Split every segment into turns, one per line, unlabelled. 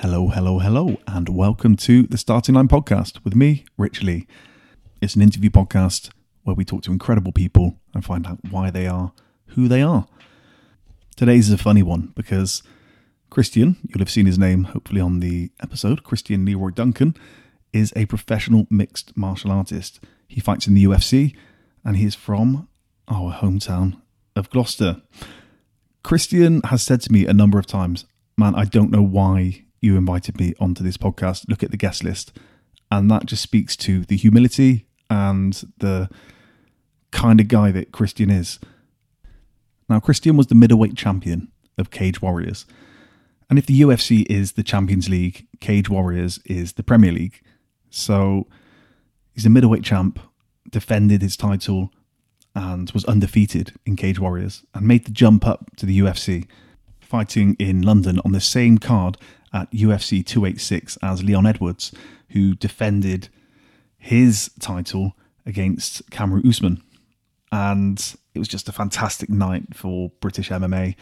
Hello, hello, hello, and welcome to the Starting Line podcast with me, Rich Lee. It's an interview podcast where we talk to incredible people and find out why they are who they are. Today's is a funny one because Christian, you'll have seen his name hopefully on the episode, Christian Leroy Duncan, is a professional mixed martial artist. He fights in the UFC and he is from our hometown of Gloucester. Christian has said to me a number of times, Man, I don't know why you invited me onto this podcast. Look at the guest list. And that just speaks to the humility and the kind of guy that Christian is. Now, Christian was the middleweight champion of Cage Warriors. And if the UFC is the Champions League, Cage Warriors is the Premier League. So he's a middleweight champ, defended his title, and was undefeated in Cage Warriors, and made the jump up to the UFC, fighting in London on the same card at UFC 286 as Leon Edwards, who defended his title against Kamaru Usman. And it was just a fantastic night for British MMA.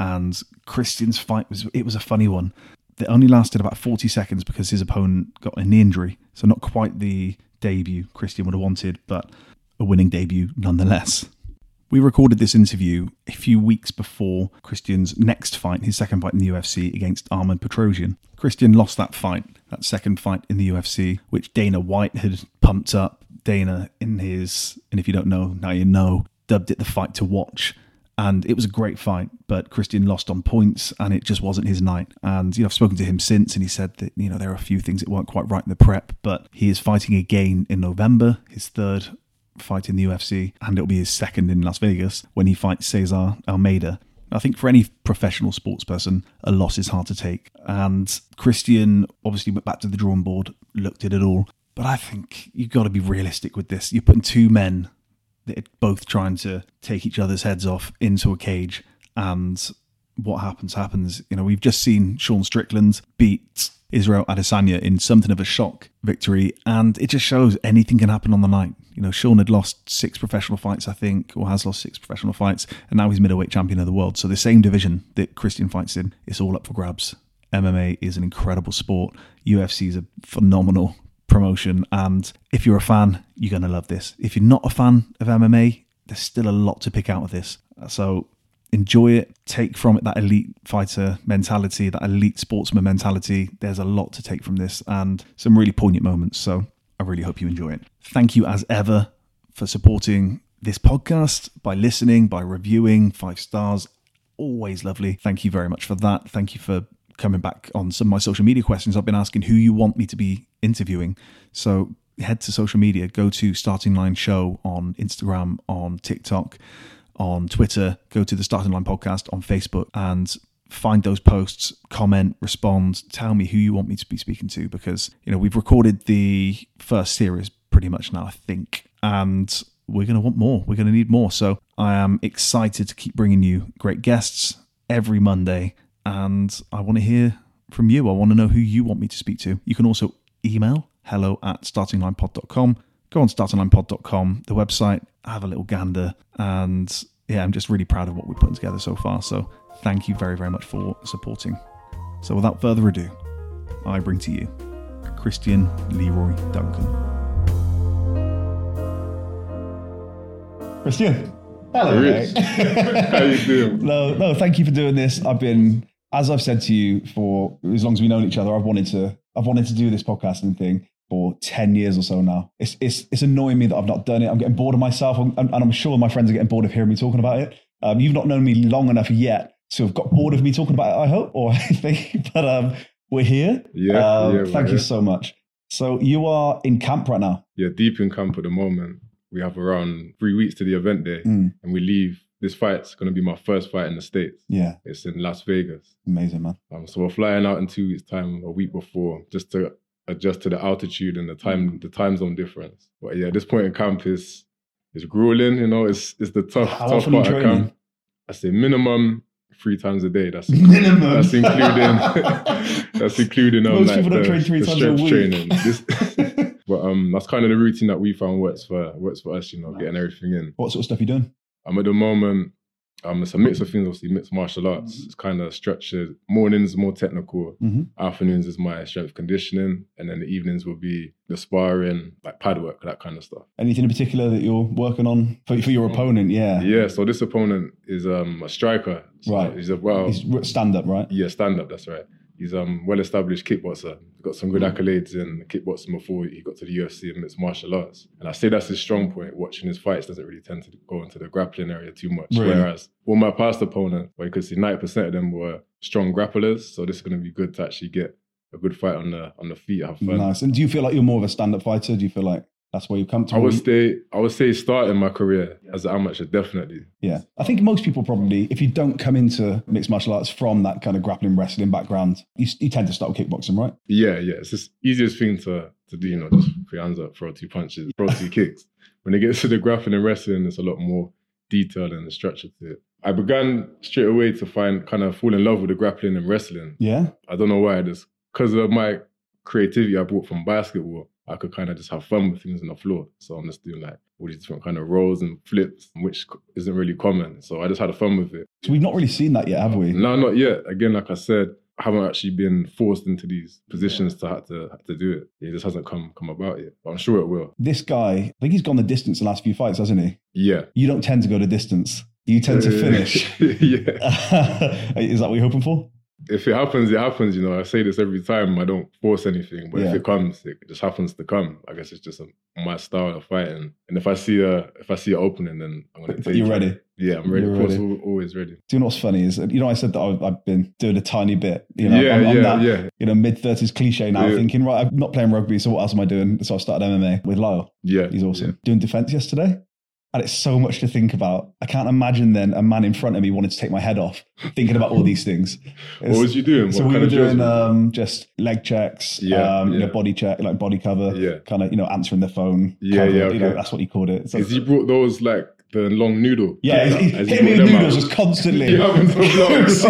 And Christian's fight was it was a funny one. It only lasted about 40 seconds because his opponent got a knee injury. So not quite the debut Christian would have wanted, but a winning debut nonetheless. We recorded this interview a few weeks before Christian's next fight, his second fight in the UFC against Armen Petrosyan. Christian lost that fight, that second fight in the UFC, which Dana White had pumped up. Dana, in his, and if you don't know, now you know, dubbed it the fight to watch. And it was a great fight, but Christian lost on points and it just wasn't his night. And, you know, I've spoken to him since and he said that, you know, there are a few things that weren't quite right in the prep, but he is fighting again in November, his third fight in the UFC, and it'll be his second in Las Vegas when he fights Cesar Almeida. I think for any professional sports person, a loss is hard to take. And Christian obviously went back to the drawing board, looked at it all. But I think you've got to be realistic with this. You're putting two men that are both trying to take each other's heads off into a cage, and what happens, happens. You know, we've just seen Sean Strickland beat Israel Adesanya in something of a shock victory, and it just shows anything can happen on the night. You know, Sean had lost six professional fights, I think, or has lost six professional fights, and now he's middleweight champion of the world. So the same division that Christian fights in, it's all up for grabs. MMA is an incredible sport. UFC is a phenomenal promotion, and if you're a fan, you're going to love this. If you're not a fan of MMA, there's still a lot to pick out of this. So enjoy it, take from it that elite fighter mentality, that elite sportsman mentality. There's a lot to take from this and some really poignant moments. So I really hope you enjoy it. Thank you as ever for supporting this podcast by listening, by reviewing five stars. Always lovely. Thank you very much for that. Thank you for
coming back on some of my social media questions, I've been asking who you want me to be interviewing. So head to social media, go to Starting Line Show on Instagram, on TikTok, on Twitter, go to the Starting Line Podcast on Facebook, and find those posts, comment, respond, tell me who you want me to be speaking to because, you know, we've recorded the first series pretty much now, I think, and we're going to want more. We're going to need more. So I am excited to keep bringing you great guests every Monday, and I want to hear from you. I want to know who you want me to speak to. You can also email hello at startinglinepod.com. Go on startinglinepod.com, the website, have a little gander, and yeah, I'm just really proud of what we're putting together so far. So thank you very, very much for supporting. So without further ado, I bring to you Christian Leroy Duncan.
Christian. Hello,
Rich.
mate.
How you doing?
no, no, thank you for doing this. I've been, as I've said to you for as long as we've known each other, I've wanted to, I've wanted to do this podcasting thing for 10 years or so now. It's, it's, it's annoying me that I've not done it. I'm getting bored of myself and, and I'm sure my friends are getting bored of hearing me talking about it. Um, you've not known me long enough yet to have got bored of me talking about it, I hope, or I think, but um, we're here.
Yeah,
Um,
yeah,
thank you
here.
so much. So you are in camp right now.
Yeah, deep in camp at the moment. We have around three weeks to the event day,
Mm.
and we leave. This fight's going to be my first fight in the States.
Yeah,
It's in Las Vegas.
amazing, man.
Um, so we're flying out in two weeks' time, a week before, just to adjust to the altitude and the time, the time zone difference. But yeah, this point in camp is is grueling. You know, it's it's the tough,
How
tough
often are you
part of camp. I say minimum three times a day. That's
Minimum.
That's including. that's including. Um,
Most
like
people don't
the,
train three times a week.
training. This, but um, that's kind of the routine that we found works for works for us. You know, getting everything in.
What sort of stuff you doing?
I'm um, at the moment, um, it's a mix of things. Obviously, mixed martial arts.
Mm-hmm.
It's kind of structured. Mornings more technical.
Mhm.
Afternoons is my strength conditioning, and then the evenings will be the sparring, like pad work, that kind of stuff.
Anything in particular that you're working on for, for your opponent? Yeah.
Yeah. So this opponent is um a striker. So
Right.
He's a well.
He's stand up, right?
Yeah, stand up. That's right. He's um well established kickboxer. He's got some good accolades in kickboxing before he got to the UFC and mixed martial arts. And I say that's his strong point. Watching his fights doesn't really tend to go into the grappling area too much.
Really?
Whereas all my past opponents, where you could see ninety percent of them were strong grapplers. So this is going to be good to actually get a good fight on the on the feet. Have fun.
Nice. And do you feel like you're more of a stand up fighter? Do you feel like that's where you come to?
I would say I would say starting my career as an amateur definitely.
yeah. I think most people probably, if you don't come into mixed martial arts from that kind of grappling wrestling background, you, you tend to start with kickboxing, right?
Yeah, yeah. It's just easiest thing to to do, you know, just put your hands up, throw two punches, throw two kicks. When it gets to the grappling and wrestling, there's a lot more detail and structure to it. I began straight away to find kind of fall in love with the grappling and wrestling.
Yeah.
I don't know why, just because of my creativity I brought from basketball, I could kind of just have fun with things on the floor. So I'm just doing like all these different kind of rolls and flips, which isn't really common. So I just had fun with it.
So we've not really seen that yet, have we?
No, not yet. Again, like I said, I haven't actually been forced into these positions to have to have to do it. It just hasn't come come about yet. But I'm sure it will.
This guy, I think he's gone the distance the last few fights, hasn't he?
Yeah.
You don't tend to go the distance. You tend to finish.
yeah.
Is that what you're hoping for?
If it happens, it happens. You know, I say this every time. I don't force anything, but
Yeah.
if it comes, it just happens to come. I guess it's just a, my style of fighting. And if I see a if I see an opening, then I'm gonna take
you're
it.
ready.
Yeah, I'm ready.
You're
Of course,
ready.
always ready.
Do you know what's funny is, you know, I said that I've, I've been doing a tiny bit, you know,
yeah,
I'm, I'm
yeah,
that,
yeah,
you know, mid thirties cliche now,
Yeah.
thinking, right, I'm not playing rugby, so what else am I doing? So I started MMA with Lyle.
yeah.
He's awesome. Doing defense yesterday. And it's so much to think about. I can't imagine then a man in front of me wanting to take my head off, thinking about all these things.
What was you doing?
So
What
we
kind
were
of
doing um, just leg checks,
Yeah,
um, you know, body check, like body cover,
Yeah.
kind of, you know, answering the phone.
Yeah,
cover,
yeah,
You know, that's what he called it. So,
Is he brought those like the long noodle?
yeah,
As
he,
he
he hit me with noodles
out.
just constantly.
You having some
it, was,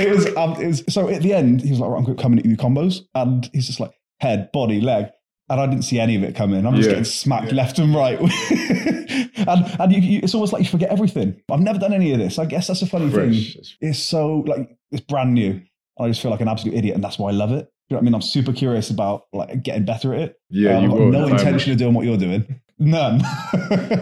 it was, um, it was so at the end he was like, right, "I'm coming at you combos," and he's just like head, body, leg, and I didn't see any of it coming. I'm just
Yeah.
getting smacked left and right, and and you, you, it's almost like you forget everything. I've never done any of this. I guess that's a funny
Fresh.
thing. It's so like it's brand new, I just feel like an absolute idiot, and that's why I love it. You know what I mean? I'm super curious about like getting better at it.
Yeah,
Um,
you
got
will.
no intention of doing what you're doing. None.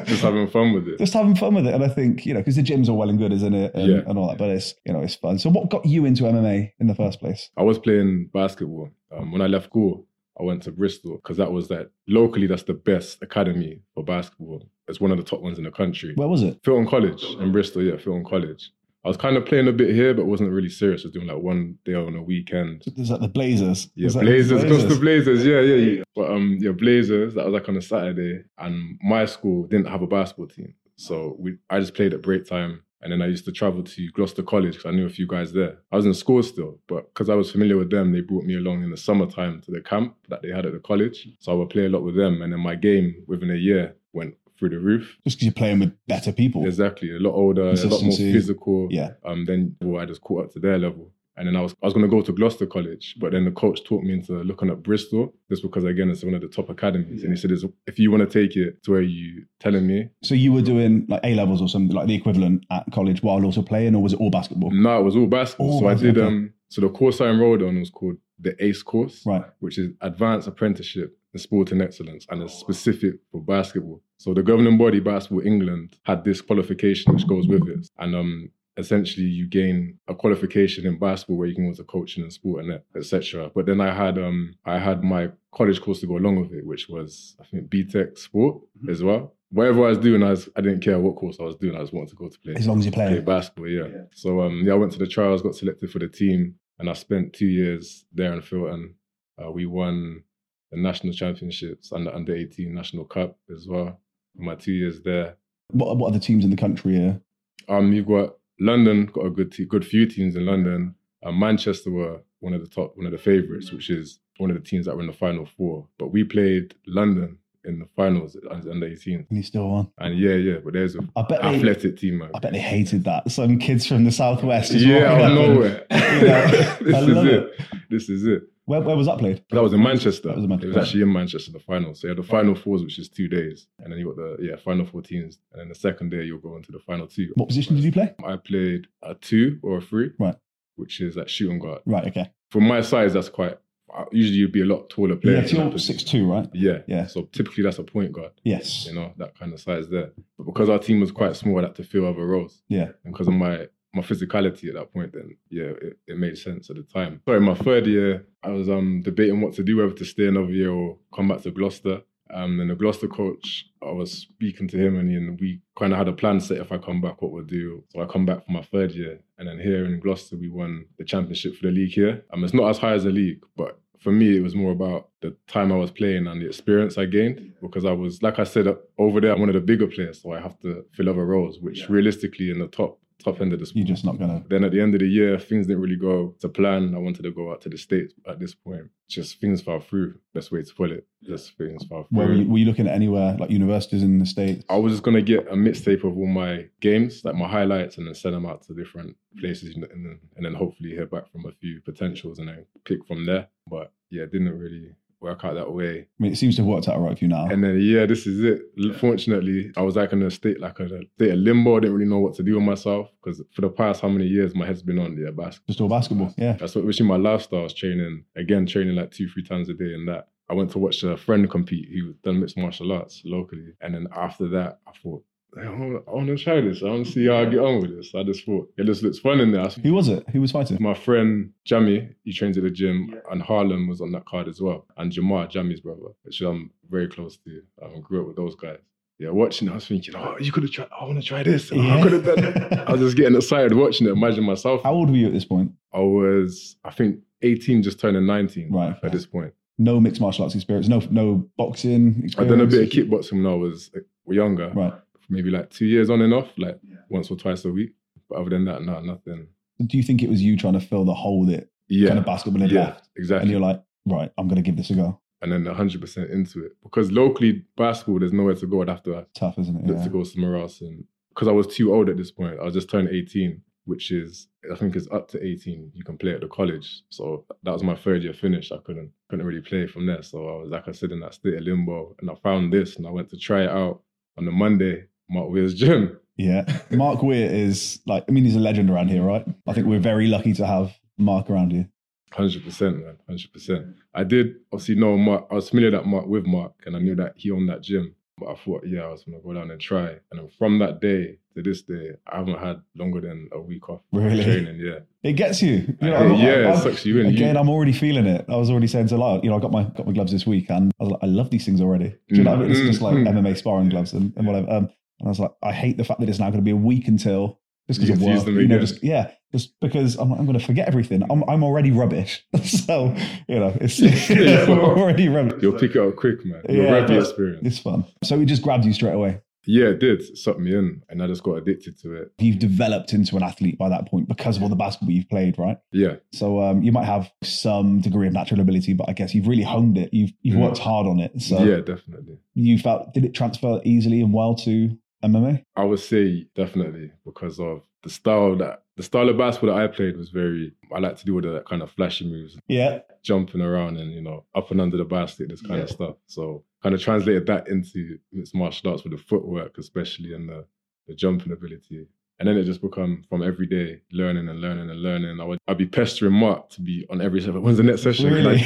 Just having fun with it.
just having fun with it. And I think, you know, because the gym's all well and good, isn't it? And,
Yeah.
and all that, but it's, you know, it's fun. So what got you into MMA in the first place?
I was playing basketball. Um, when I left school, I went to Bristol because that was that locally. That's the best academy for basketball. It's one of the top ones in the country.
Where was it?
Filton College in Bristol, yeah, Filton College. I was kind of playing a bit here, but wasn't really serious. I was doing like one day on a weekend.
Is that the Blazers?
Yeah,
that the
Blazers, Gloucester Blazers. Yeah, yeah, yeah. But um, yeah, Blazers. That was like on a Saturday, and my school didn't have a basketball team, so we I just played at break time, and then I used to travel to Gloucester College because I knew a few guys there. I was in school still, but because I was familiar with them, they brought me along in the summertime to the camp that they had at the college. So I would play a lot with them, and then my game within a year went through the roof.
Just because you're playing with better people.
Exactly, a lot older, a lot more physical.
Yeah.
Um, then well, I just caught up to their level. And then I was I was going to go to Gloucester College, but then the coach talked me into looking at Bristol, just because again it's one of the top academies. And he said, "If you want to take it to where you telling me."
So you were doing like A levels or something like the equivalent at college while also playing, or was it all basketball?
No, it was all basketball.
All
so I did. Um, so the course I enrolled on was called the ACE course,
Right.
which is Advanced Apprenticeship in Sporting Excellence, and it's specific for basketball. So the governing body, Basketball England, had this qualification which goes with it, and um, essentially you gain a qualification in basketball where you can go to coaching and sport and that, etc. But then I had um, I had my college course to go along with it, which was I think BTEC Sport
Mm-hmm.
as well. Whatever I was doing, I, was, I didn't care what course I was doing. I just wanted to go to play
As long as you're
play
playing.
basketball, yeah. So um, yeah, I went to the trials, got selected for the team, and I spent two years there in Filton. Uh, we won the national championships and the under eighteen national cup as well. In my two years there,
What, what are the teams in the country here?
um, you've got London, got a good te- good few teams in London. Uh, Manchester were one of the top, one of the favourites, which is one of the teams that were in the final four. But we played London in the finals as under eighteen,
And he still won.
and yeah, yeah. But there's an
I bet they,
athletic team, man.
I bet they hated that. Some kids from the southwest.
Yeah, out of
up and-
nowhere.
You know, I
this is
love
it. This is it.
Where, where was that played?
That was in Manchester.
That was in
It was actually in Manchester, the final. So you had the final fours, which is two days, and then you got the yeah final four teams, and then the second day you'll go into the final two.
What position did you play?
I played a two or a three,
Right.
which is like shooting guard.
Right. Okay.
For my size, that's quite. uh, Usually, you'd be a lot taller player.
Yeah, you're six two, right?
Yeah,
Yeah.
So typically, that's a point guard.
Yes.
You know that kind of size there. But because our team was quite small, I had to fill other roles.
Yeah.
and because of my my physicality at that point, then yeah, it, it made sense at the time. Sorry, my third year, I was um debating what to do, whether to stay another year or come back to Gloucester. Um, and the Gloucester coach, I was speaking to him, and, and we kind of had a plan set if I come back, what we'll do. So I come back for my third year, and then here in Gloucester, we won the championship for the league here. Um, it's not as high as the league, but for me, it was more about the time I was playing and the experience I gained because I was, like I said, over there, I'm one of the bigger players, so I have to fill other roles, which realistically in the top top end of the sport.
You're just not gonna.
Then at the end of the year, things didn't really go to plan. I wanted to go out to the States at this point. Just things fell through. Best way to put it. Just things fell through.
Were you, were you looking at anywhere like universities in the states?
I was just gonna get a mixtape of all my games, like my highlights, and then send them out to different places, and then, and then hopefully hear back from a few potentials, and then pick from there. But yeah, didn't really work out that way.
I mean, it seems to have worked out right for you now.
And then yeah, this is it. Fortunately, I was like in a state like a state of limbo. I didn't really know what to do with myself because for the past how many years my head's been on yeah basketball.
Just all basketball. Yeah.
That's what, which in my lifestyle, I was training again, training like two, three times a day, and that. I went to watch a friend compete who done mixed martial arts locally, and then after that, I thought, "Hey, I want to try this. I want to see how I get on with this. I just thought, yeah, this looks fun in there. I was-
Who was it? Who was fighting?
My friend Jamie, he trains at the gym, and Harlem was on that card as well, and Jamar, Jamie's brother, which I'm very close to. I grew up with those guys. Yeah, watching it, I was thinking, oh, you could have tried. I want to try this. Oh, I could have done that. I was just getting excited watching it. Imagine myself.
How old were you at this point?
I was, I think, 18, just turning 19
Right.
at this point.
No mixed martial arts experience. No, no boxing experience.
I'd done a bit of kickboxing when I was uh, younger,
Right.
Maybe like two years on and off, like once or twice a week. But other than that, no, nothing.
Do you think it was you trying to fill the hole that
Yeah,
kind of basketball had
yeah,
left?
exactly.
And you're like, right, I'm going to give this a go.
and then 100% into it. Because locally, basketball, there's nowhere to go. I'd have to
Tough, isn't it? Yeah.
to go somewhere else. And because I was too old at this point, I was just turned 18, which is, I think it's up to 18. You can play at the college. So that was my third year finish. I couldn't couldn't really play from there. So I was, like I said, in that state of limbo. And I found this and I went to try it out on the Monday, Mark Weir's gym.
Yeah. Mark Weir is like, I mean, he's a legend around here, right? I think we're very lucky to have Mark around here.
Hundred percent, man. Hundred percent. I did obviously know Mark. I was familiar that Mark with Mark, and I knew that he owned that gym. But I thought, yeah, I was gonna go down and try. And from that day to this day, I haven't had longer than a week off
Really?
training. Yeah,
It gets you. you know,
Yeah,
I'm-
it sucks you in.
Again,
You-
I'm already feeling it. I was already saying to Lyle, you know, I got my got my gloves this week, and I was like, I love these things already. Do you know what I mean? It's just like
Mm, mm.
MMA sparring gloves and, and whatever. Um, and I was like, I hate the fact that it's now going to be a week until just
You
because of work. You know, just yeah, just because I'm, I'm going to forget everything. I'm I'm already rubbish, so you know it's
Yeah.
Already rubbish.
You'll pick it up quick, man. Your
Yeah, but
experience.
It's fun. So it just grabbed you straight away.
Yeah, it did. It sucked me in, and I just got addicted to it.
You've developed into an athlete by that point because of all the basketball you've played, right?
Yeah,
So um, you might have some degree of natural ability, but I guess you've really honed it. You've you've
Mm.
worked hard on it. So
yeah, definitely.
you felt did it transfer easily and well to MMA?
I would say definitely because of the style that the style of basketball that I played was very. I like to do all the kind of flashy moves,
Yeah.
jumping around and you know up and under the basket, this kind of stuff. So kind of translated that into mixed martial arts with the footwork, especially and the the jumping ability. And then it just become from every day learning and learning and learning. I would I'd be pestering Mark to be on every session. When's the next session?
Really?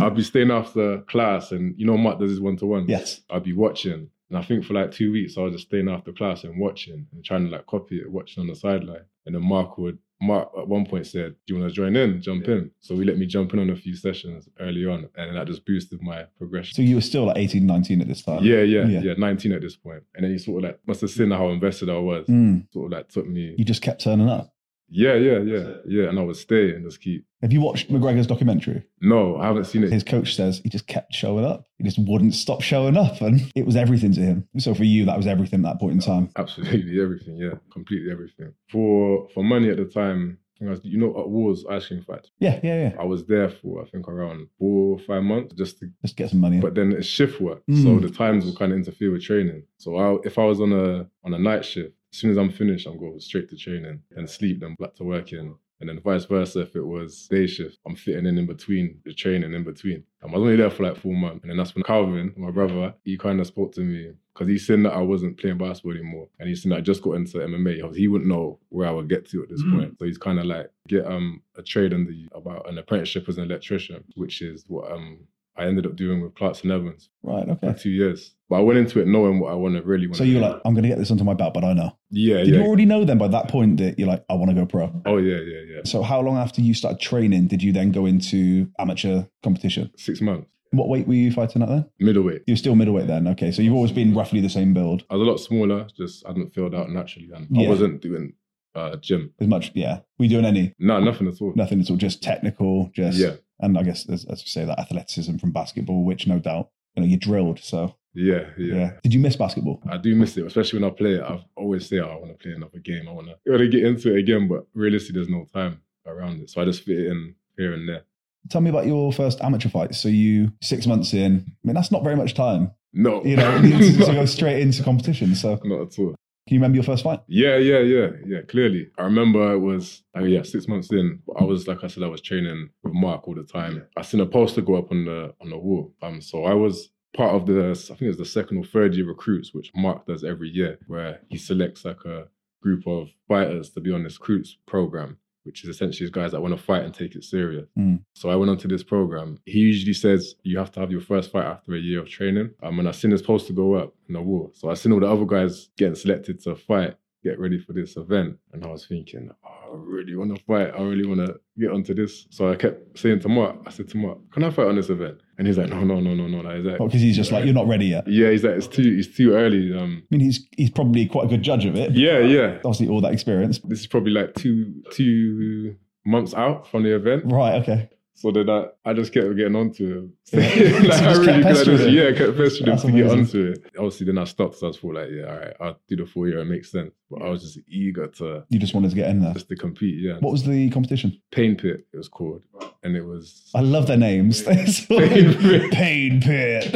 I'd be staying after class, and you know Mark does his one to one.
yes.
I'd be watching. And I think for like two weeks, I was just staying after class and watching and trying to like copy it, watching on the sideline. And then Mark would, Mark at one point said, Do you want to join in? Jump in. So we let me jump in on a few sessions early on. And that just boosted my progression.
So you were still like 18, 19 at this time.
yeah, yeah,
Yeah.
yeah, 19 at this point. And then he sort of like must have seen how invested I was.
Mm.
Sort of like took me,
You just kept turning up.
Yeah, yeah, yeah, yeah. And I would stay and just keep.
Have you watched McGregor's documentary?
No, I haven't seen it.
His coach says he just kept showing up. He just wouldn't stop showing up, and it was everything to him. So for you, that was everything at that point in time.
Absolutely everything, yeah, completely everything. For for money at the time, I was, you know, at Walls Ice Cream Fight.
Yeah, yeah, yeah.
I was there for I think around four or five months just to.
Just get some money.
But then it's shift work,
Mm.
so the times will kind of interfere with training. So I, if I was on a on a night shift, as soon as I'm finished, I'm going straight to training and sleep, then back to working. And then vice versa, if it was day shift, I'm fitting in in between the training in between. Um, I was only there for like four months, and then that's when Calvin, my brother, he kind of spoke to me because he seen that I wasn't playing basketball anymore, and he seen that I just got into MMA. He wouldn't know where I would get to at this
Mm.
point, so he's kind of like get um a trade under you about an apprenticeship as an electrician, which is what um I ended up doing with Clarkson Evans
right.
for
Okay.
two years. But I went into it knowing what I want to really want.
So you're like, I'm going to get this under my belt, but I know.
yeah,
Did
yeah.
you already know then by that point that you're like, I want to go pro?
Oh yeah, yeah, yeah.
So how long after you started training did you then go into amateur competition?
Six months,
What weight were you fighting at then?
middleweight.
You're still middleweight then. Okay, so you've always been roughly the same build.
I was a lot smaller, just I hadn't filled out naturally, and
Yeah.
I wasn't doing uh, gym.
As much, yeah. We doing any?
No, nothing at all.
Nothing at all. Just technical. Just
Yeah.
And I guess as, as you say, that athleticism from basketball, which no doubt you know you drilled. So
Yeah, yeah.
yeah. Did you miss basketball?
I do miss it, especially when I play it. I always say, oh, I want to play another game. I want to, get into it again, but realistically, there's no time around it. So I just fit it in here and there.
Tell me about your first amateur fight. So you six months in. I mean, that's not very much time.
No,
You know, to, to go straight into competition. So
not at all.
You remember your first fight?
Yeah, yeah, yeah, yeah. Clearly, I remember it was oh yeah, six months in. I was like I said, I was training with Mark all the time. I seen a poster go up on the on the wall. Um, so I was part of the I think it's the second or third year recruits, which Mark does every year, where he selects like a group of fighters to be on this recruits program. Which is essentially guys that want to fight and take it serious.
Mm.
So I went onto this program. He usually says you have to have your first fight after a year of training. Um, and I seen this poster go up in the wall. So I seen all the other guys getting selected to fight, get ready for this event. And I was thinking, oh, I really want to fight. I really want to get onto this. So I kept saying to Mark, I said to Mark, can I fight on this event? And he's like, no, no, no, no, no. Like, he's like,
Because he's just like, you're not ready yet.
yeah, he's like, it's too, it's too early. Um,
I mean, he's he's probably quite a good judge of it.
yeah, yeah.
Obviously, all that experience.
This is probably like two, two months out from the event.
Right. Okay.
So then I, I just kept getting onto him.
Yeah.
like,
So
I
just kept pestering him.
yeah, kept pestering him to get
amazing.
onto it. Obviously, then I stopped. So I was thought like, yeah, all right, I'll do the four year. It makes sense. But I was just eager to
You just wanted to get in there.
just to compete. Yeah,
What was the competition?
Pain Pit it was called, and it was
I love their names.
Pain Pit.
Pain Pit.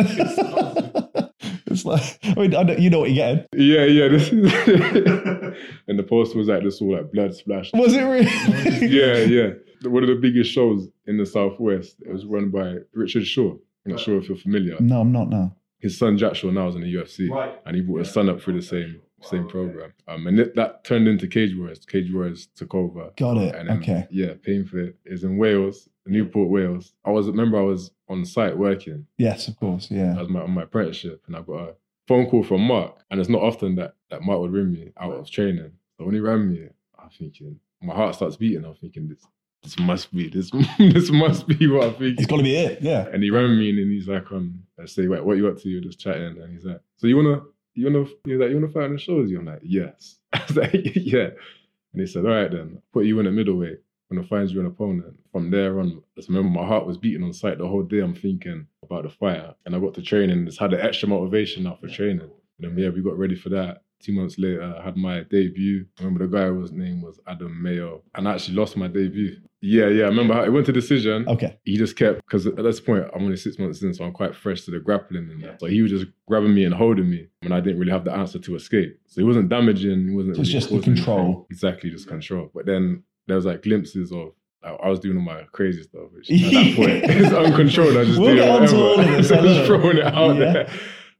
it's like, I mean, I know, you know what you're getting.
yeah, yeah. This is and the poster was like this all like blood splash.
Was it really?
yeah, yeah. One of the biggest shows in the southwest. It was run by Richard Shore. I'm not sure if you're familiar.
No, I'm not now.
his son Jack Shore now is in the UFC, right. and he brought his son up through the same same program. Um, and it, that turned into Cage Warriors. Cage Warriors took over.
Got it.
And then,
Okay.
yeah, Pain Pit is in Wales, Newport, Wales. I was remember I was on site working.
Yes, of course.
I
Yeah.
was my, on my apprenticeship, and I got a phone call from Mark. And it's not often that that Mark would ring me out of training. So when he rang me, I'm thinking my heart starts beating. I'm thinking this this must be this this must be what I think.
It's to be it. Yeah.
And he rang me and then he's like, um, I say, wait, what you up to? You're just chatting. And he's like, so you wanna you wanna was like, you wanna fight on the shows? I'm like, yes. I was like, yeah. And he said, all right then, put you in at middleweight. When I find you an opponent. From there on, I remember my heart was beating on sight the whole day. I'm thinking about the fight. And I got to training, just had the extra motivation now for training. And then yeah, we got ready for that. Two months later, I had my debut. I remember the guy whose name was Adam Mayo, and I actually lost my debut. Yeah, yeah. I remember how it went to decision.
Okay.
He just kept because at this point I'm only six months in, so I'm quite fresh to the grappling and that. So he was just grabbing me and holding me, and I didn't really have the answer to escape. So he wasn't damaging. He wasn't.
So it's
really
just the control.
anything. Exactly, just control. But then there was like glimpses of. I I was doing all my crazy stuff, which at that point is uncontrolled. I just
We'll onto
whatever.
all of this, I
I
love
was
it.
throwing it out
Yeah.
there.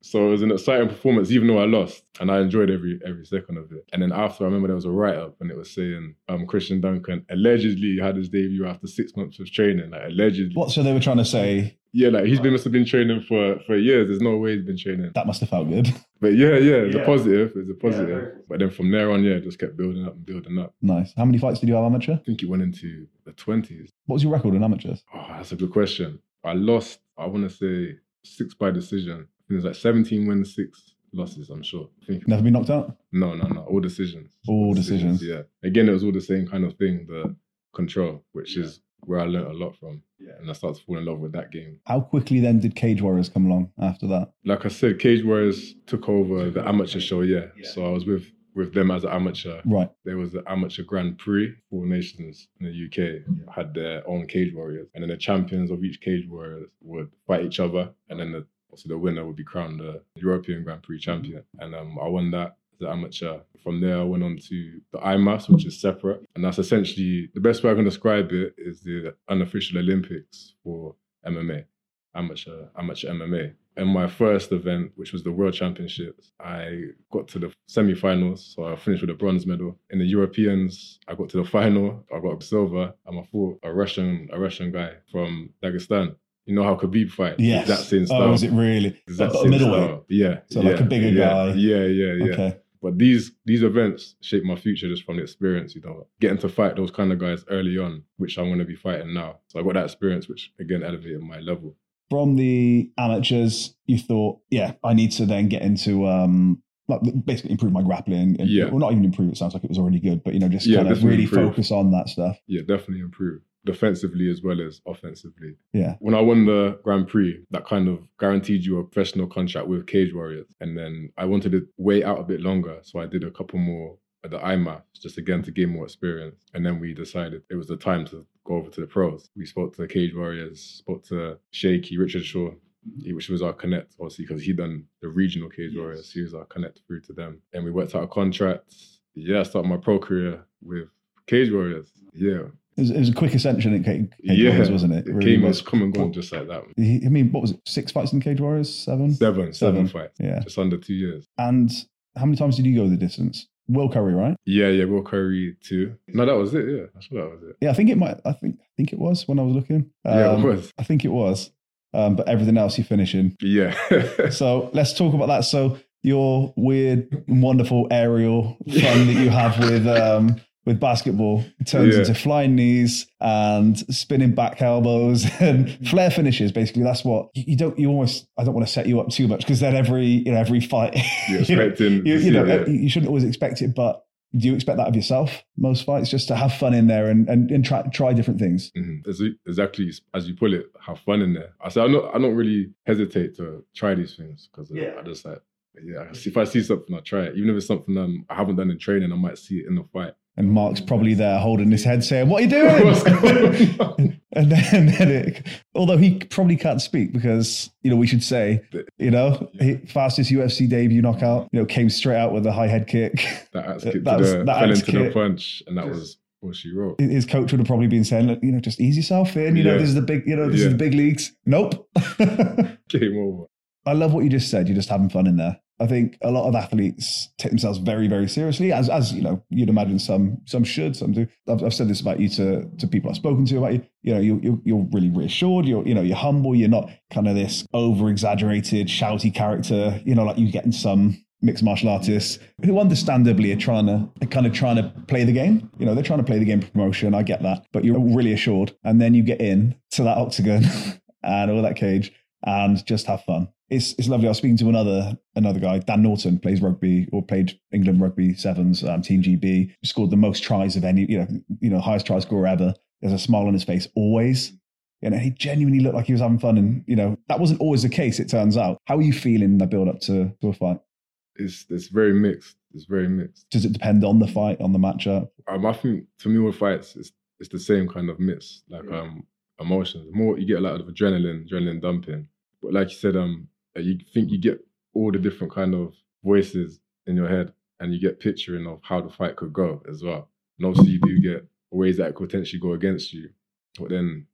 So it was an exciting performance, even though I lost, and I enjoyed every every second of it. And then after, I remember there was a write up, and it was saying um, Christian Duncan allegedly had his debut after six months of training. Like allegedly,
What? So they were trying to say
yeah, like he's been must have been training for for years. There's no way he's been training.
that must have felt good.
But yeah, yeah, it's
Yeah.
a positive. It's a positive. but then from there on, yeah, just kept building up and building up.
nice. How many fights did you have amateur?
I think you went into the twenties.
What was your record in amateurs?
Oh, that's a good question. I lost, I want to say six by decision. It was like 17 wins, six losses, I'm sure.
Never been knocked out?
no, no, no, all decisions.
All decisions.
Yeah. Again, it was all the same kind of thing, the control, which is where I learned a lot from. And I started to fall in love with that game.
How quickly then did Cage Warriors come along after that?
Like I said, Cage Warriors took over the amateur show, yeah. So I was with with them as an amateur.
Right.
There was the amateur Grand Prix. Four nations in the UK had their own cage warriors, and then the champions of each cage warriors would fight each other, and then the so the winner would be crowned the European Grand Prix champion. And um, I won that as an amateur. From there, I went on to the IMMAF, which is separate, and that's essentially the best way I can describe it is the unofficial Olympics for MMA, amateur amateur MMA. In my first event, which was the World Championships, I got to the semi-finals, so I finished with a bronze medal. In the Europeans, I got to the final, I got silver, and I fought a Russian, a Russian guy from Dagestan. You know how Khabib fights?
Yes.
That same style.
Oh, is it really?
Exact
A
same
middleweight.
style. Yeah.
So like
yeah,
a bigger
yeah,
guy.
Yeah, yeah, yeah.
Okay.
But these these events shape my future just from the experience, you know, getting to fight those kind of guys early on, which I'm going to be fighting now. So I got that experience, which again elevated my level.
From the amateurs, you thought, yeah, I need to then get into um like basically improve my grappling. And,
Yeah.
Well, not even improve. It sounds like it was already good, but you know, just
Yeah,
kind of really
improve.
focus on that stuff.
Yeah, definitely improve defensively as well as offensively.
Yeah.
When I won the Grand Prix, that kind of guaranteed you a professional contract with Cage Warriors. And then I wanted to wait out a bit longer. So I did a couple more at the IMMAF, just again to gain more experience. And then we decided it was the time to go over to the pros. We spoke to the Cage Warriors, spoke to Shaky, Richard Shore, he- which was our connect, obviously, because he done the regional Cage Warriors. He was our connect through to them. And we worked out a contract. Yeah, I started my pro career with Cage Warriors. Yeah.
It was, it was a quick ascension in Cage, Cage
yeah,
Warriors, wasn't it?
It
really
came as come and gone just like that.
I mean, what was it? Six fights in Cage Warriors? Seven?
Seven, seven
Seven.
fights.
Yeah.
Just under two years.
And how many times did you go the distance? Will Curry, right?
Yeah, yeah, Will Curry too. No, that was it. Yeah, I sure that was it.
Yeah, I think it might. I think I think it was when I was looking.
Yeah, it
Um,
was.
I think it was. Um, but everything else you finish in.
Yeah.
So let's talk about that. So your weird, wonderful aerial fun that you have with um, with basketball turns
Yeah.
into flying knees and spinning back elbows and flare finishes. Basically, that's what you, you don't. You almost. I don't want to set you up too much because then every you know every fight
You're expecting
you,
to
you know
it,
you shouldn't always expect it, but. Do you expect that of yourself? Most fights, just to have fun in there and, and, and try try different things.
Mhm. Exactly as you put it, have fun in there. I said, I don't, I don't really hesitate to try these things because I just like, yeah, if I see something, I try it. Even if it's something um, I haven't done in training, I might see it in the fight.
And Mark's probably there holding his head, saying, "What are you doing?"
Going on?
and then, then it, although he probably can't speak because you know we should say, you know, fastest UFC debut knockout, you know, came straight out with a high head kick.
That axe
That
kick
was-
to the,
that
fell into the punch, and that was what she wrote.
His coach would have probably been saying, "Look, you know, just ease yourself in. You know, this is the big, you know, this is the big leagues." Nope.
Game over.
I love what you just said. You're just having fun in there. I think a lot of athletes take themselves very, very seriously, as as you know, you'd imagine some some should, some do. I've, I've said this about you to to people I've spoken to about you. You know, you you're, you're really reassured. You're you know you're humble. You're not kind of this over exaggerated, shouty character. You know, like you get in some mixed martial artists who understandably are trying to are kind of trying to play the game. You know, they're trying to play the game promotion. I get that, but you're really assured, and then you get in to that octagon and all that cage and just have fun. It's it's lovely. I was speaking to another another guy, Dan Norton, plays rugby or played England rugby sevens, um, Team GB, scored the most tries of any, you know, you know, highest try scorer ever. There's a smile on his face always. You know, he genuinely looked like he was having fun, and you know that wasn't always the case. It turns out. How are you feeling in the build up to, to a fight?
It's it's very mixed. It's very mixed.
Does it depend on the fight, on the matchup?
Um, I think to me with fights, it's it's the same kind of mix, like um emotions. More you get a lot of adrenaline, adrenaline dumping. But like you said, um, you think you get all the different kind of voices in your head, and you get picturing of how the fight could go as well. And obviously, you do get ways that could potentially go against you. But then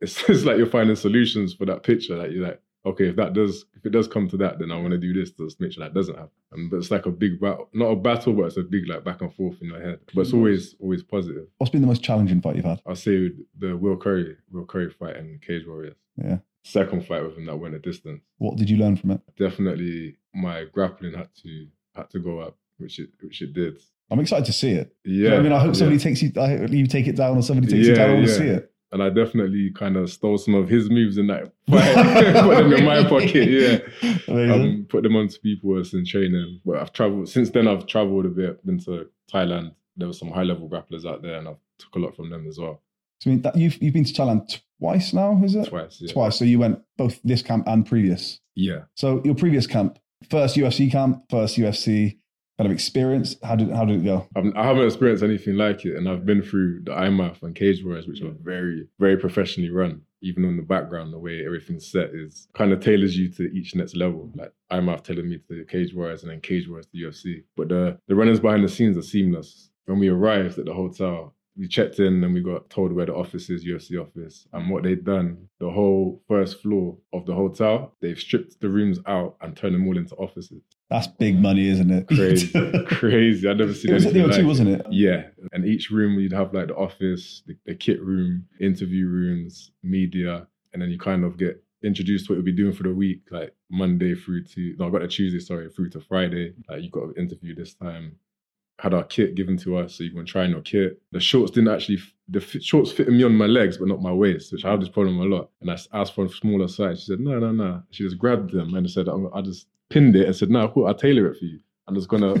it's, it's like you're finding solutions for that picture. Like you're like, okay, if that does, if it does come to that, then I want to do this to make sure that doesn't happen. But it's like a big battle, not a battle, but it's a big like back and forth in your head. But it's always always positive.
What's been the most challenging fight you've had?
I'll say the Will Curry, Will Curry fight and Cage Warriors.
Yeah.
Second fight with him that went a distance.
What did you learn from it?
Definitely, my grappling had to had to go up, which it which it did.
I'm excited to see it.
Yeah.
I mean, I hope
yeah.
somebody takes you. I hope you take it down, or somebody takes you down. I want to see it.
and I definitely kind of stole some of his moves in that fight, put them in my pocket. Yeah, um, put them onto people in training. But I've traveled since then. I've traveled a bit. Been to Thailand. There were some high level grapplers out there, and I've took a lot from them as well.
So I mean, that, you've you've been to Thailand twice now, is it?
Twice. Yeah.
Twice. So you went both this camp and previous.
Yeah.
So your previous camp, first UFC camp, first UFC kind of experience. How did how did it go?
I haven't experienced anything like it, and I've been through the IMMAF and Cage Warriors, which are very, very professionally run. Even in the background, the way everything's set is kind of tailors you to each next level. Like IMMAF telling me to the Cage Warriors, and then Cage Warriors to UFC. But the the runners behind the scenes are seamless. When we arrived at the hotel, we checked in and we got told where the office is, UFC office. And what they'd done, the whole first floor of the hotel, they've stripped the rooms out and turned them all into offices.
That's big money, isn't it?
Crazy, crazy. I've never seen
It was at the
anything
O2,
like
wasn't it?
Yeah, and each room you'd have like the office, the, the kit room, interview rooms, media, and then you kind of get introduced to what you'll be doing for the week, like Monday through to no, I got a Tuesday, sorry, through to Friday. Like you got an interview this time. Had our kit given to us, so you can try your kit. The shorts didn't actually, the f- shorts fitted me on my legs, but not my waist, which I have this problem a lot. And I asked for a smaller size. She said, no, no, no. She just grabbed them and said, I just pinned it and said, no, I'll tailor it for you. I'm just gonna,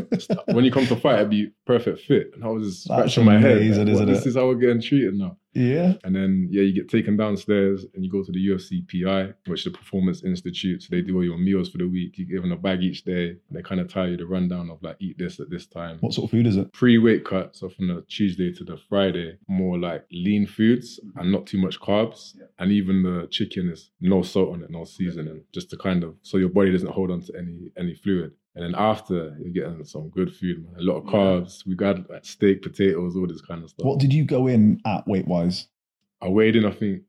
when you come to fight, it'd be perfect fit. And I was just
That's
scratching my head. like,
isn't it?
This is how we're getting treated now.
Yeah.
And then, yeah, you get taken downstairs and you go to the UFC PI, which is the Performance Institute. So they do all your meals for the week. You're given a bag each day. And they kind of tell you the rundown of like, eat this at this time.
What sort of food is it?
Pre weight cut, so from the Tuesday to the Friday, more like lean foods and not too much carbs. And even the chicken is no salt on it, no seasoning, just to kind of so your body doesn't hold on to any any fluid. And then after, you're getting some good food, man. A lot of carbs. We got like steak, potatoes, all this kind of stuff.
What did you go in at weight wise?
I weighed in, I think,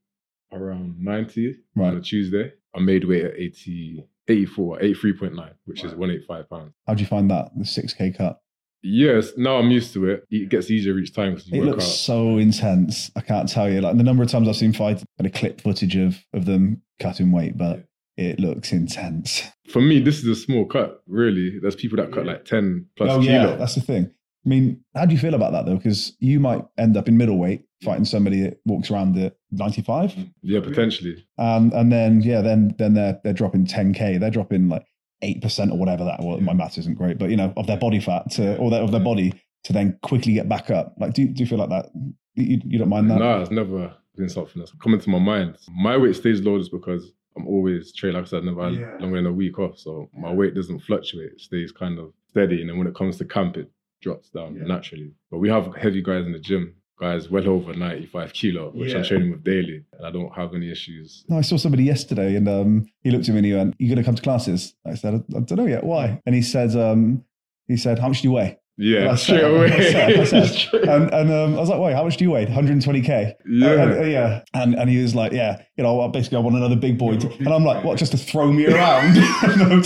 around 90
Right.
on a Tuesday. I made weight at 80, 84, 83.9, which is 185 pounds.
How'd you find that? The 6K cut.
Yes, now I'm used to it. It gets easier each time because you
It
work
looks
out.
so intense. I can't tell you. Like the number of times I've seen fights and a clip footage of, of them cutting weight, but it looks intense.
For me, this is a small cut, really. There's people that cut like 10 plus
oh,
kilo.
yeah, that's the thing. I mean, how do you feel about that though? Because you might end up in middleweight fighting somebody that walks around at 95.
yeah, potentially.
Um, and then, yeah, then then they're, they're dropping 10K. They're dropping like 8% or whatever that was. My maths isn't great, but you know, of their body fat to, or their, of their body to then quickly get back up. Like, do, you- do you feel like that? You, you don't mind that?
No, it's never been something that's come into my mind. My weight stays low just because I'm always training. Like I said, I've never had longer than a week off. So my weight doesn't fluctuate. It stays kind of steady. And then when it comes to camp, it drops down naturally. But we have heavy guys in the gym, guys well over 95 kilo, which I'm training with daily. And I don't have any issues.
No, I saw somebody yesterday and um, he looked at me and he went, You going to come to classes? I said, I, I don't know yet. Why? And he said, um, he said, How much do you weigh?
Yeah,
I
straight
said-
away.
I said- I said-
Straight-
and and um, I was like, wait, how much do you weigh? 120k.
Yeah.
And, and- yeah. And and he was like, yeah, you know, basically, I want another big boy. To, and I'm like, what, just to throw me around? no.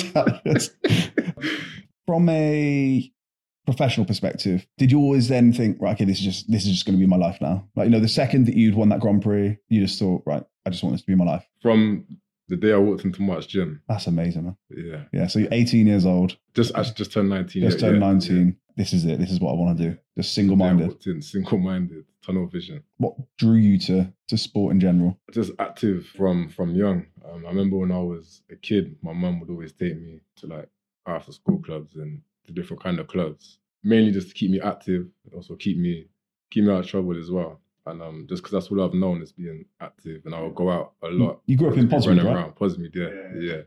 From a professional perspective, did you always then think, right, okay, this is just this is just going to be my life now? Like, you know, the second that you'd won that Grand Prix, you just thought, right, I just want this to be my life.
From the day I walked into Mark's gym,
That's amazing, man.
yeah,
Yeah. So you're 18 years old,
just I just turned 19.
just
yeah,
turned
yeah,
19.
yeah.
This is it. This is what I want to do. Just single minded.
single minded tunnel vision.
What drew you to to sport in general?
Just active from from young. Um, I remember when I was a kid, my mum would always take me to like after school clubs and the different kind of clubs, mainly just to keep me active, and also keep me keep me out of trouble as well. And um, just because that's what I've known is being active, and I would go out a lot.
You grew up in
Just running
right?
around Posmond, yeah, yeah.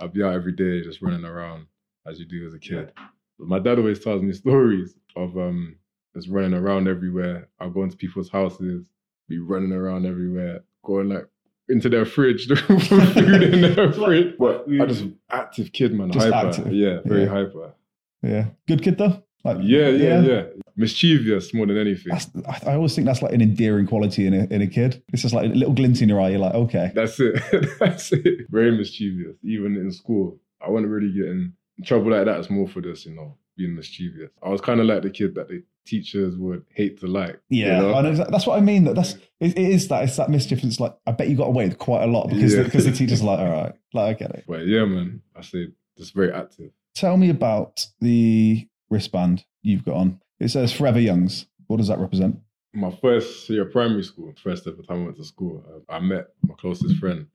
I'd be out every day just running around as you do as a kid. But my dad always tells me stories of um just running around everywhere. I'll go into people's houses, be running around everywhere, going like into their fridge, looking for food in their fridge. But I just active kid, man.
Just
hyper.
active.
Yeah, very
Yeah.
hyper.
Yeah, good kid though. Like,
Yeah, yeah, yeah, Mischievous more than anything.
That's, I I always think that's like an endearing quality in a, in a kid. It's just like a little glint in your eye. You're like, okay,
That's it. That's it. Very mischievous. Even in school, I wasn't really getting in trouble like that. It's more for this, you know, being mischievous. I was kind of like the kid that the teachers would hate to like. you
yeah,
know?
I know that's what I mean. That that's it, it is that it's that mischief. It's like I bet you got away with quite a lot because
Yeah.
because the teachers are like, all right, like I get it.
But yeah, man, I say just very active.
Tell me about the wristband you've got on. It says Forever Youngs. What does that represent?
My first year of primary school, first ever time I went to school, uh, I met my closest friend.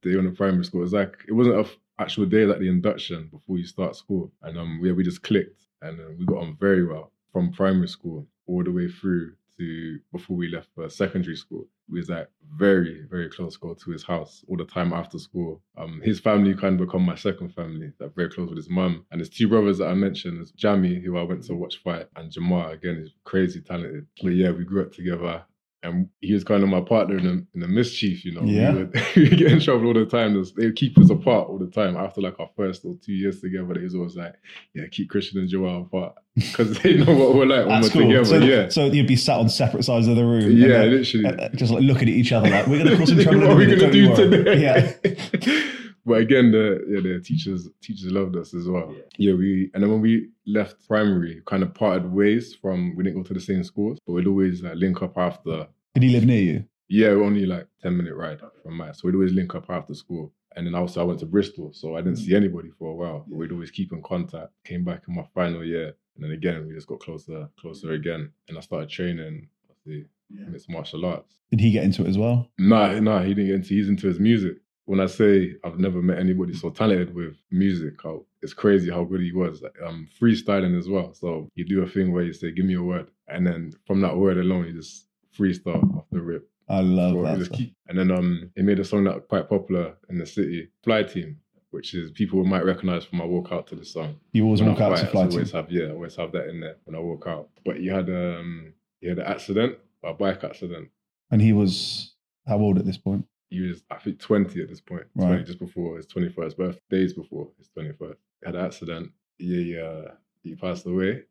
Day on the primary school, it was like it wasn't a f- actual day, like the induction before you start school, and um, yeah, we just clicked, and uh, we got on very well from primary school all the way through to before we left for secondary school. Was like very, very close. Go to his house all the time after school. Um, his family kind of become my second family. That very close with his mum and his two brothers that I mentioned. Is Jamie, who I went to watch fight, and Jamar. Again, is crazy talented. But yeah, we grew up together. And he was kind of my partner in the, in the mischief, you know.
Yeah.
We would, we get in trouble all the time. They would keep us apart all the time. After like our first or two years together, they was always like, yeah, keep Christian and Joel apart. Because they know what we're like when we're
cool.
together.
So,
yeah.
so you'd be sat on separate sides of the room.
Yeah,
then,
literally.
uh, just like looking at each other like we're going to cause some trouble.
what are we
don't you
do
worry."
today?
Yeah.
But again, the yeah, the teachers teachers loved us as well. Yeah. we and then when we left primary, kind of parted ways from we didn't go to the same schools, but we'd always like link up after.
Did he live near you?
Yeah, only like ten minute ride from my, so we'd always link up after school. And then also I went to Bristol, so I didn't mm. see anybody for a while. But we'd always keep in contact. Came back in my final year, and then again we just got closer, closer again. And I started training the mixed martial arts.
Did he get into it as well?
Nah, nah, he didn't get into. He's into his music. When I say I've never met anybody so talented with music, how it's crazy how good he was. Um, freestyling as well. So you do a thing where you say, "Give me a word," and then from that word alone, you just freestyle off the rip.
I love
So
that.
keep- and then um, he made a song that was quite popular in the city, "Fly Team," which is people might recognize from my walk out to the song.
You always
When I
walk out to
fight, I
fly
always
team.
have yeah, I always have that in there when I walk out. But you had um, he had an accident, a bike accident.
And he was how old at this point?
He was I think twenty at this point,
Right.
twenty just before his twenty first birthday, days before his twenty first. Had an accident. He uh, he passed away.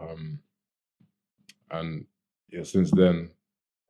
Um, and yeah, since then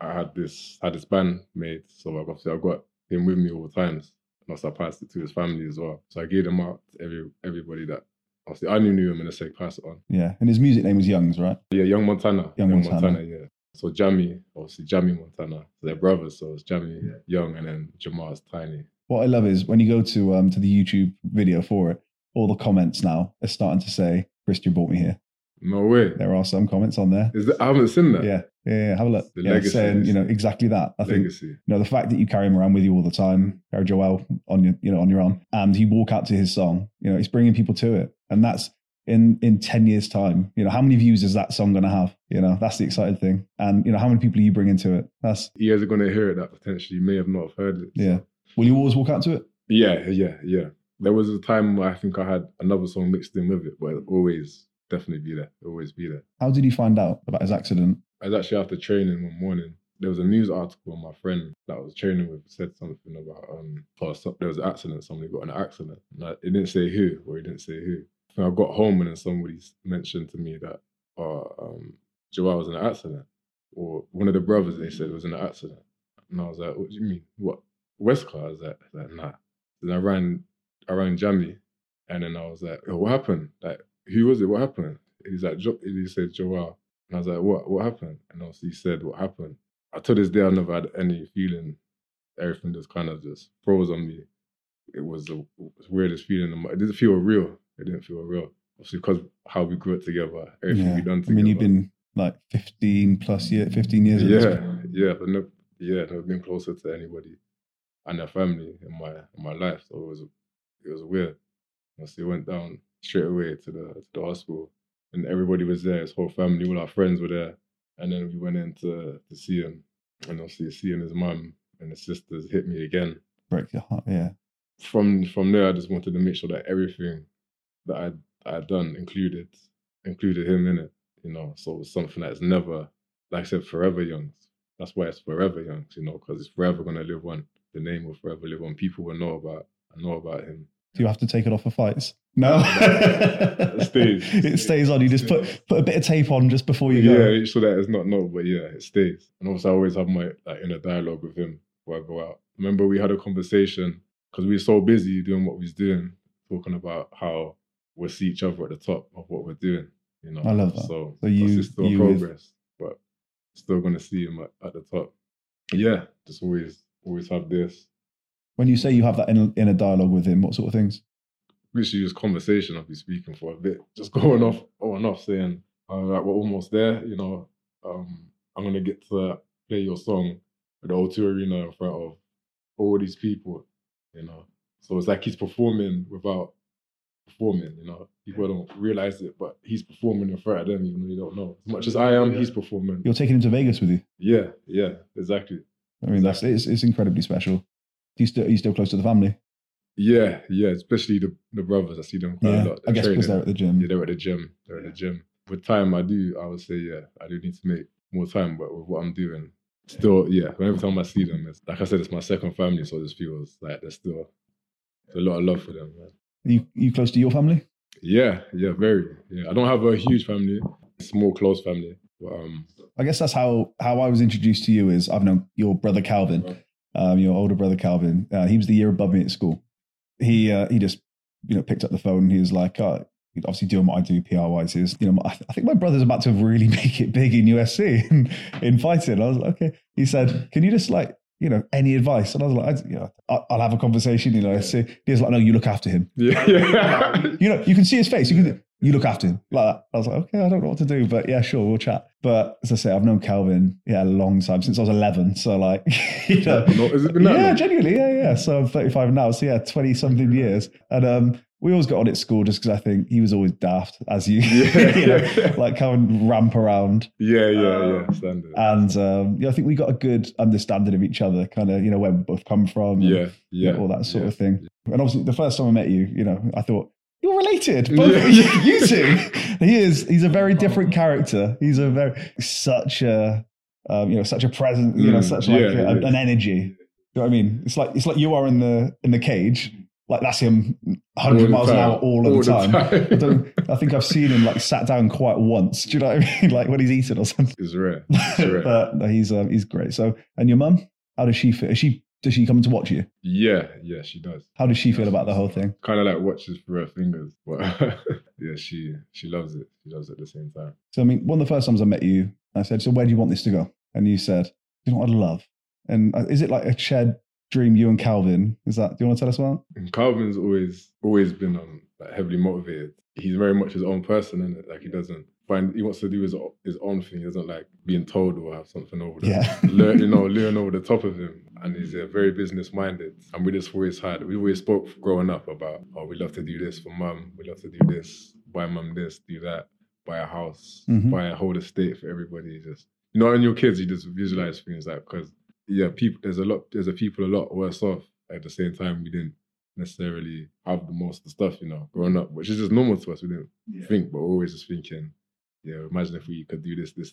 I had this had this band made. So I've obviously I've got him with me all the times. And also I passed it to his family as well. So I gave them out to every everybody that obviously I knew knew him and I said pass it on.
Yeah. And his music name was Youngs, right?
Yeah, Yung Montanna.
Yung Montanna.
yeah. So Jamie, obviously Jamie Montana. So they're brothers, so it's Jamie Young and then Jamar's Tiny.
What I love is when you go to um to the YouTube video for it, all the comments now are starting to say, Christian brought me here.
No way.
There are some comments on there.
Is that, I haven't seen that.
Yeah. Yeah, yeah, have a look.
The
yeah,
legacy
saying, you know, exactly that. I think
Legacy.
you know the fact that you carry him around with you all the time, carry Joel on your, you know, on your arm, and you walk out to his song. You know, it's bringing people to it, and that's in in ten years' time. You know, how many views is that song going to have? You know, that's the exciting thing, and you know, how many people are you bringing to it? That's
Ears are going to hear it that potentially may have not heard it.
yeah. Will you always walk out to it?
Yeah, yeah, yeah. There was a time where I think I had another song mixed in with it, but it'll always definitely be there. It'll always be there.
How did you find out about his accident?
I was actually after training one morning. There was a news article on my friend that I was training with said something about um or so, there was an accident, somebody got an accident. And I, it didn't say who, or he didn't say who. I I got home and then somebody mentioned to me that uh, um Joel was in an accident. Or one of the brothers they said was in an accident. And I was like, What do you mean? What? Westcarr? I was like, I like nah. Then I ran I rang Jamie and then I was like, oh, what happened? Like, who was it? What happened? And he's like, jo- he said Joel. And I was like, what? What happened? And obviously he said, what happened? I to this day, I've never had any feeling. Everything just kind of just froze on me. It was the weirdest feeling. It didn't feel real. It didn't feel real. Obviously, because how we grew up together, everything
Yeah.
we done together.
I mean, you've been like 15 plus year, 15 years.
Yeah, yeah, but no, yeah, never been closer to anybody and their family in my in my life. So it was it was weird. And so he went down straight away to the to the hospital, and everybody was there. His whole family, all our friends were there, and then we went in to to see him, and obviously seeing his mum and his sisters hit me again.
Breaks your heart. Yeah.
From from there, I just wanted to make sure that everything that I I done included included him in it. You know, so it was something that's never, like I said, forever young. That's why it's forever young, you know, because it's forever gonna live on. The name will forever live on. People will know about know about him.
Do you have to take it off for fights? No.
It stays.
it stays on. You just put put a bit of tape on just before you go.
Yeah, so that it's not no, but yeah, it stays. And also, I always have my like inner dialogue with him before I go out. Remember, we had a conversation because we were so busy doing what we was doing, talking about how we'll see each other at the top of what we're doing. You know,
I love that.
So,
So you-
it's still
you with-
progress, but still going to see him at, at the top. Yeah, just always, always have this.
When you say you have that inner, inner dialogue with him, what sort of things?
literally just conversation. I'll be speaking for a bit, just going off on off, saying, "All right, we're almost there." You know, um, I'm gonna get to play your song at the O2 Arena in front of all these people. You know, so it's like he's performing without performing. You know, people don't realize it, but he's performing in front of them, even though they don't know. As much as I am, he's performing.
You're taking him to Vegas with you.
Yeah, yeah, exactly.
I mean, that's it's, it's incredibly special. Do you still are you still close to the family?
Yeah, yeah, especially the the brothers. I see them quite
Yeah,
a lot.
I guess because they're at the gym.
Yeah, they're at the gym. They're at the gym. With time, I do. I would say, yeah, I do need to make more time. But with what I'm doing, still, yeah. Every time I see them, it's like I said, it's my second family, so it just feels like there's still a lot of love for them. Man.
You you close to your family?
Yeah, yeah, very. Yeah, I don't have a huge family, small close family, but um,
I guess that's how how I was introduced to you. Is I've known your brother Calvin, um, your older brother Calvin. Uh, he was the year above me at school. He uh, he just you know picked up the phone. and He was like, uh, obviously doing what I do PR wise. is, you know I I think my brother's about to really make it big in UFC in, in fighting. I was like, okay. He said, can you just like you know any advice? And I was like, I, you know, I'll, I'll have a conversation. You know, see. he was like, no, you look after him.
yeah, yeah.
You know, you can see his face. You can you look after him like that. I was like, okay, I don't know what to do, but yeah, sure, we'll chat. But as I say, I've known Calvin yeah a long time since I was eleven. So like, you know,
No, it been that
yeah,
long?
genuinely, yeah, yeah. So I'm 35 now. So yeah, 20 something years, and um, we always got on at school just because I think he was always daft, as you,
Yeah.
you know, like Calvin ramp around.
yeah, yeah, yeah. Standard.
And um, yeah, I think we got a good understanding of each other, kind of, you know, where we both come from, and,
yeah,
you
yeah,
know, all that sort
yeah.
of thing. And obviously, the first time I met you, you know, I thought you're related, both
Yeah.
you, you two. He is. He's a very different character. He's a very such a, um, you know, such a present, you know,
Mm,
such like a- an energy. You know what I mean? It's like it's like you are in the in the cage. Like that's him, hundred
the
miles an hour all of the time.
time.
I, don't, I think I've seen him like sat down quite once. Do you know what I mean? Like when he's eating or something.
It's rare. It's rare.
but no, he's um, he's great. So, and your mum, how does she feel? Is she does she come to watch you?
yeah, yeah, she does.
How does she feel about the whole thing?
Kind of like watches through her fingers, but yeah, she she loves it. She loves it at the same time.
So, I mean, one of the first times I met you, I said, "So, where do you want this to go?" And you said, "You know what I'd love." And uh, is it like a shared dream, you and Calvin? Is that? Do you want to tell us about?
Calvin's always always been um like heavily motivated. He's very much his own person, and like he doesn't find he wants to do his his own thing. He doesn't like being told or have something over the
Yeah.
learn, you know, learn over the top of him. And he's uh, very business minded. And we just always had we always spoke growing up about oh we love to do this for mum, we love to do this, buy mum this, do that, buy a house,
Mhm.
buy a whole estate for everybody. Just you know, and your kids, you just visualize things like because yeah, people there's a lot there's a people a lot worse off. At the same time, we didn't necessarily have the most of the stuff, you know, growing up, which is just normal to us. We didn't think, but we're always just thinking, yeah, imagine if we could do this, this,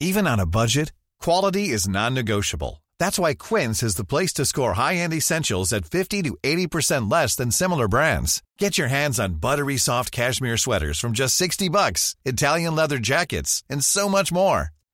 Even on a budget, quality is non-negotiable. That's why Quince is the place to score high-end essentials at 50 to 80% less than similar brands. Get your hands on buttery soft cashmere sweaters from just 60 bucks, Italian leather jackets, and so much more.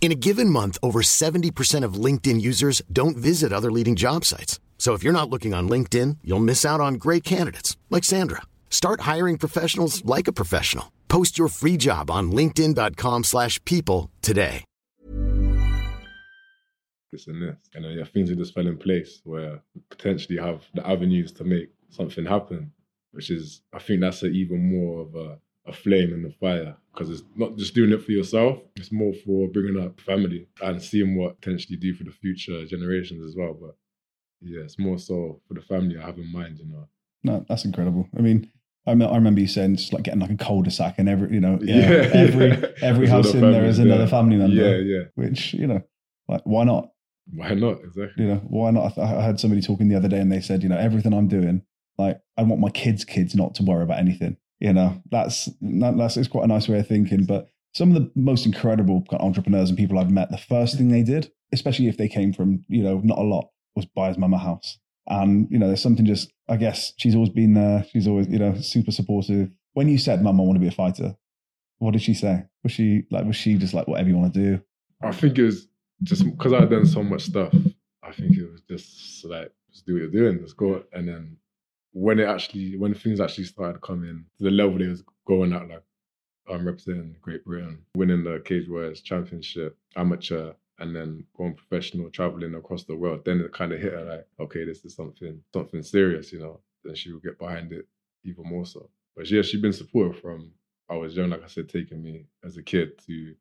In a given month, over 70% of LinkedIn users don't visit other leading job sites. So if you're not looking on LinkedIn, you'll miss out on great candidates like Sandra. Start hiring professionals like a professional. Post your free job on linkedin.com/people today.
this and this. And then, yeah, things just fell in place where potentially have the avenues to make something happen, which is, I think that's even more of a, a flame in the fire because it's not just doing it for yourself, it's more for bringing up family and seeing what potentially do for the future generations as well. But yeah, it's more so for the family I have in mind, you know.
No, that's incredible. I mean, I, me- I remember you saying just like getting like a cul-de-sac and every, you know, yeah,
Yeah,
every every house in there
families
another family member.
Yeah, yeah.
Which you know, like why not?
Why not? Exactly.
You know, why not? I, I had somebody talking the other day, and they said, you know, everything I'm doing, like I want my kids' kids not to worry about anything. You know, that's that's it's quite a nice way of thinking. But some of the most incredible entrepreneurs and people I've met, the first thing they did, especially if they came from you know not a lot, was buy his mum a house. And you know, there's something just I guess she's always been there. She's always you know super supportive. When you said, "Mum, I want to be a fighter," what did she say? Was she like was she just like whatever you want to do?
I think it was just because I had done so much stuff. I think it was just like just do what you're doing, let's go. And then when it actually, when things actually started coming to the level they was going at, like I'm representing Great Britain, winning the Cage Warriors Championship, amateur, and then going professional, traveling across the world. Then it kind of hit her like, okay, this is something, something serious, you know. Then she would get behind it even more so. But yeah, she's been supportive from I was young, like I said, taking me as a kid to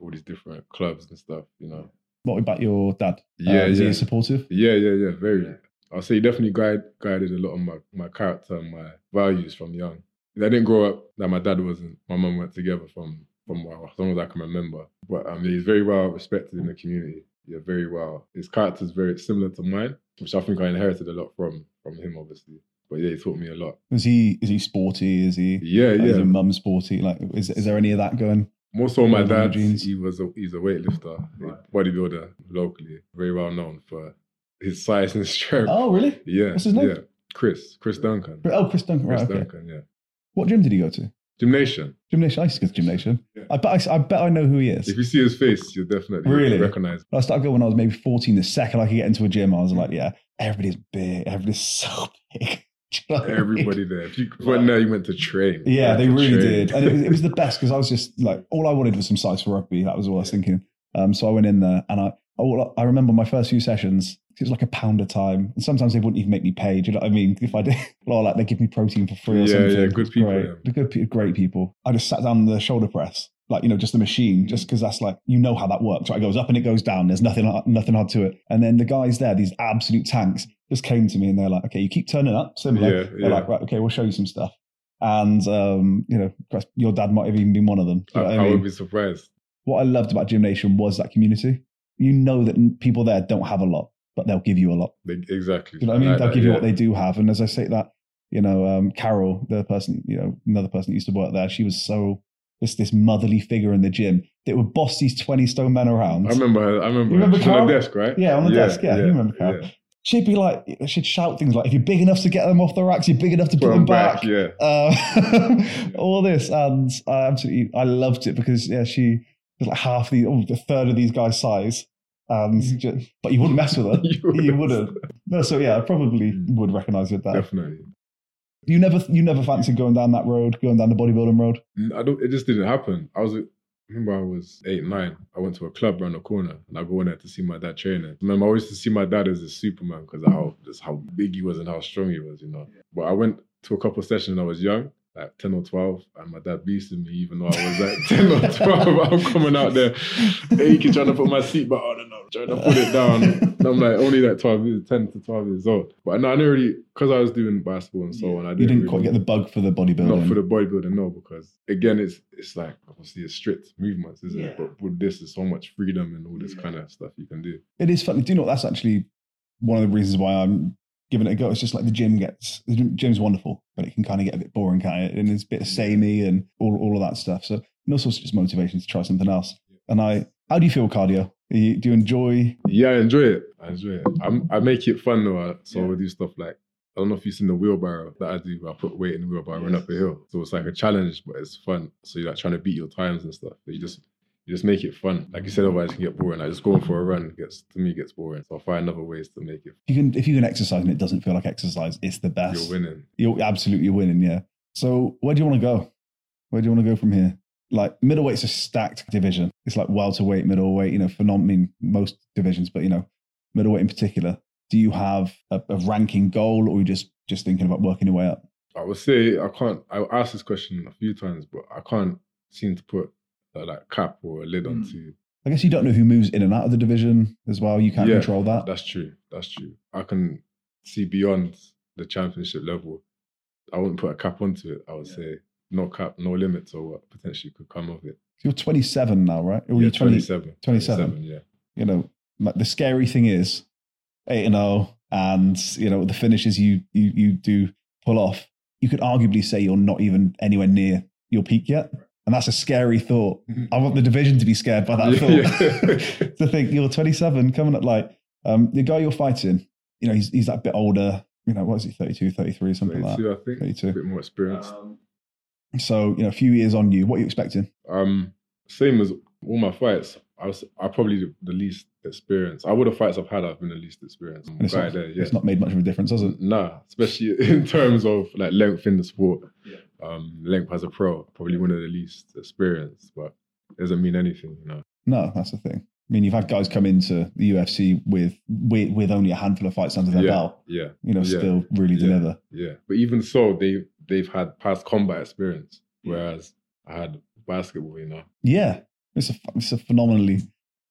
all these different clubs and stuff, you know.
What about your dad?
Yeah,
Uh, is
yeah.
he supportive?
Yeah, yeah, yeah, very. I'll say he definitely guide, guided a lot of my, my character and my values from young. I didn't grow up that my dad wasn't, my mum went together from from well, as long as I can remember. But um, he's very well respected in the community. Yeah, very well. His character is very similar to mine, which I think I inherited a lot from from him, obviously. But yeah, he taught me a lot.
Is he is he sporty? Is he?
Yeah,
like,
yeah.
Is mum sporty? Like, is is there any of that going?
More so, my dad. He was a he's a weightlifter, a bodybuilder locally, very well known for his size and strength.
Oh, really?
yeah.
What's his name?
Yeah, Chris. Chris Duncan.
Oh, Chris Duncan.
Chris
Right. Okay.
Duncan. Yeah.
What gym did he go to?
Gymnasium.
Gymnasium. I used to go to gymnasium.
Yeah.
I bet I, I bet I know who he is.
If you see his face, you'll definitely
Really?
recognize.
I started going when I was maybe 14. The second I could get into a gym, I was like, yeah, everybody's big. Everybody's so big. You know what I mean?
Everybody there. If you went there, you went to train.
Yeah, they really
train.
did. And it was, it was the best because I was just like, all I wanted was some size for rugby. That was all I was thinking. Um, so I went in there and I, all, I remember my first few sessions, it was like a pound a time. And sometimes they wouldn't even make me pay. Do you know what I mean? If I did, or like they give me protein for free or
Yeah,
something.
yeah, good people,
Great.
yeah.
Good, great people. I just sat down the shoulder press, like, you know, just the machine, just because that's like, you know how that works, right? It goes up and it goes down. There's nothing, nothing hard to it. And then the guys there, these absolute tanks, just came to me and they're like, okay, you keep turning up, similar.
Yeah,
They're
yeah.
like, right, okay, we'll show you some stuff. And um, you know, your dad might have even been one of them.
I, I
I
would be surprised.
What I loved about Gymnasium was that community. You know that people there don't have a lot, but they'll give you a lot.
Exactly.
You know what I mean?
like
they'll give you
yeah.
what they do have. And as I say that, you know, um, Carol, the person, you know, another person that used to work there, she was so this this motherly figure in the gym that would boss these twenty stone men around.
I remember her. I remember,
You remember
her. She's on
Carol?
the desk, right?
Yeah, on the desk. Yeah, you remember Carol.
yeah.
She'd be like, she'd shout things like, "If you're big enough to get them off the racks, you're big enough to put,
Put
them
'em
back."
back, yeah.
Uh, all this, and I absolutely, I loved it because yeah, she was like half the, oh, a third of these guys' size, Um, and ju- but you wouldn't mess with her.
You
you
wouldn't.
wouldn't. No, so yeah, I probably hmm. would recognise with that.
Definitely.
You never, you never fancied going down that road, going down the bodybuilding road.
I don't. It just didn't happen. I was. I remember I was eight, nine. I went to a club around the corner, and I go in there to see my dad training. Remember, I always used to see my dad as a Superman because of how just how big he was and how strong he was, you know. But I went to a couple of sessions when I was young, like ten or twelve, and my dad beasted me, even though I was like ten or twelve. I'm coming out there aching, trying to put my seatbelt on, oh, and I'm trying to put it down. And I'm like only like twelve, years, ten to twelve years old. But no, I didn't really because I was doing basketball and so on. I
You
didn't,
didn't quite get the bug for the bodybuilding.
not for the bodybuilding, no, because again, it's it's like obviously it's strict movements, isn't it? But with this, there's so much freedom and all this kind of stuff you can do.
It is funny. Do you know? That's actually one of the reasons why I'm giving it a go. It's just like the gym gets, the gym's wonderful, but it can kind of get a bit boring, kind of. And it's a bit samey and all, all of that stuff. So, and also it's just motivation to try something else. And I, How do you feel cardio? Do you, do you enjoy?
Yeah, I enjoy it. I enjoy it. I'm, I make it fun though. So I do stuff like I don't know if you've seen the wheelbarrow that I do. Where I put weight in the wheelbarrow, run up a hill. So it's like a challenge, but it's fun. So you're like trying to beat your times and stuff. But you just you just make it fun. Like you said, otherwise it can get boring. Like just going for a run gets to me gets boring. So I'll find other ways to make it.
If You can if you can exercise and it doesn't feel like exercise, it's the best.
You're winning.
You're absolutely winning. Yeah. So where do you want to go? Where do you want to go from here? Like middleweight's a stacked division. It's like welterweight, middleweight. You know, for not I mean most divisions, but you know, middleweight in particular. Do you have a, a ranking goal, or are you just just thinking about working your way up?
I would say I can't. I asked this question a few times, but I can't seem to put a, like cap or a lid
Hmm.
onto.
I guess you don't know who moves in and out of the division as well. You can't
Yeah,
control that.
That's true. That's true. I can see beyond the championship level. I wouldn't put a cap onto it. I would say no cap, no limits, or what potentially could come of it.
You're 27 now, right? Or
yeah,
you're 20
27.
27.
Yeah.
you know, like the scary thing is eight and zero, and you know the finishes you you you do pull off. You could arguably say you're not even anywhere near your peak yet, and that's a scary thought. I want the division to be scared by that thought. to think you're 27, coming at like um, the guy you're fighting. You know, he's he's that bit older. You know, what is he? 32, 33, something like
32,
that.
I think.
32.
A bit more experience.
So you know, a few years on you. What are you expecting?
Um, same as all my fights. I was I probably the, the least experienced. I would have fights I've had. I've been the least experienced.
And it's, not,
there, yeah.
it's not made much of a difference, has it?
Nah, especially in terms of like length in the sport. Um, length as a pro, probably one of the least experienced, but it doesn't mean anything, you know.
No, that's the thing. I mean, you've had guys come into the UFC with with, with only a handful of fights under their
yeah,
belt.
yeah,
You know,
Yeah.
still really
Yeah.
deliver.
yeah. But even so, they they've had past combat experience, whereas I had basketball, you know.
Yeah, it's a it's a phenomenally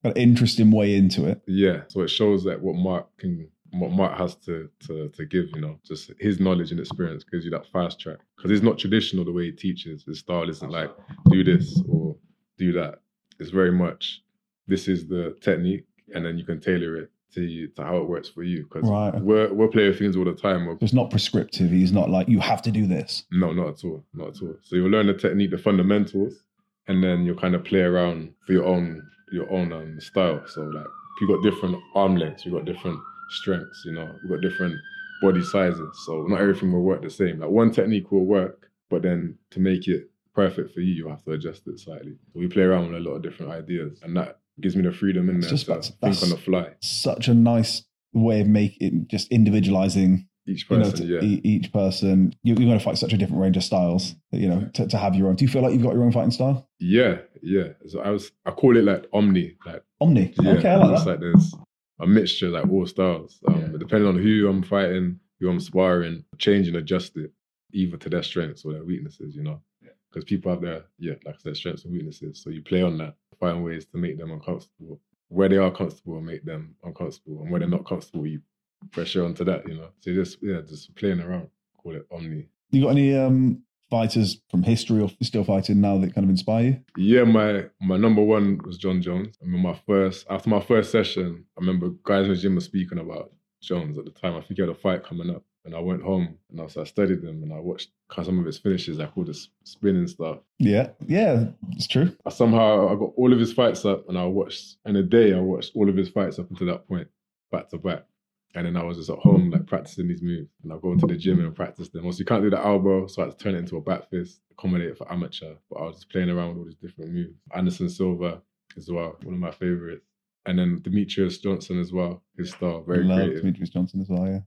uh, interesting way into it.
Yeah, so it shows that what Mark can, what Mark has to to to give, you know, just his knowledge and experience gives you that fast track because it's not traditional the way he teaches. His style isn't like do this or do that. It's very much this is the technique, and then you can tailor it to you, to how it works for you. Because
Right.
we're we're playing things all the time. We're,
it's not prescriptive. He's not like you have to do this.
no, not at all, not at all. So you'll learn the technique, the fundamentals, and then you'll kind of play around for your own your own um, style. So like you got different arm lengths, you got different strengths, you know, we've got different body sizes. So not everything will work the same. Like one technique will work, but then to make it perfect for you, you have to adjust it slightly. So we play around with a lot of different ideas, and that gives me the freedom in
It's
there
just
to think
that's-
on the fly.
Such a nice way of making just individualizing.
Each
You know,
person, yeah.
each person. You, you're going to fight such a different range of styles. You know, to, to have your own. Do you feel like you've got your own fighting style?
Yeah, yeah. So I was I call it like omni, like
Omni.
Yeah,
okay, I like that.
like there's a mixture, like all styles. Um, but depending on who I'm fighting, who I'm sparring, change and adjust it either to their strengths or their weaknesses, you know. Because people have their, yeah, like I said, strengths and weaknesses. So you play on that, find ways to make them uncomfortable. Where they are comfortable, make them uncomfortable. And where they're not comfortable, you pressure onto that, you know. So just, yeah, just playing around. Call it omni.
You got any um, fighters from history or still fighting now that kind of inspire you?
Yeah, my my number one was Jon Jones. I remember my first after my first session, I remember guys in the gym were speaking about Jones at the time. I think he had a fight coming up. And I went home and I, so I studied him and I watched some of his finishes, like all the spinning stuff.
Yeah, yeah, it's true.
I somehow I got all of his fights up and I watched in a day I watched all of his fights up until that point, back to back. And then I was just at home like practicing these moves. And I go into the gym and practice them. Also, you can't do the elbow, so I had to turn it into a back fist, accommodate it for amateur. But I was just playing around with all these different moves. Anderson Silva as well, one of my favorites. And then Demetrious Johnson as well, his style, very
Love
creative.
Demetrious Johnson as well. Yeah.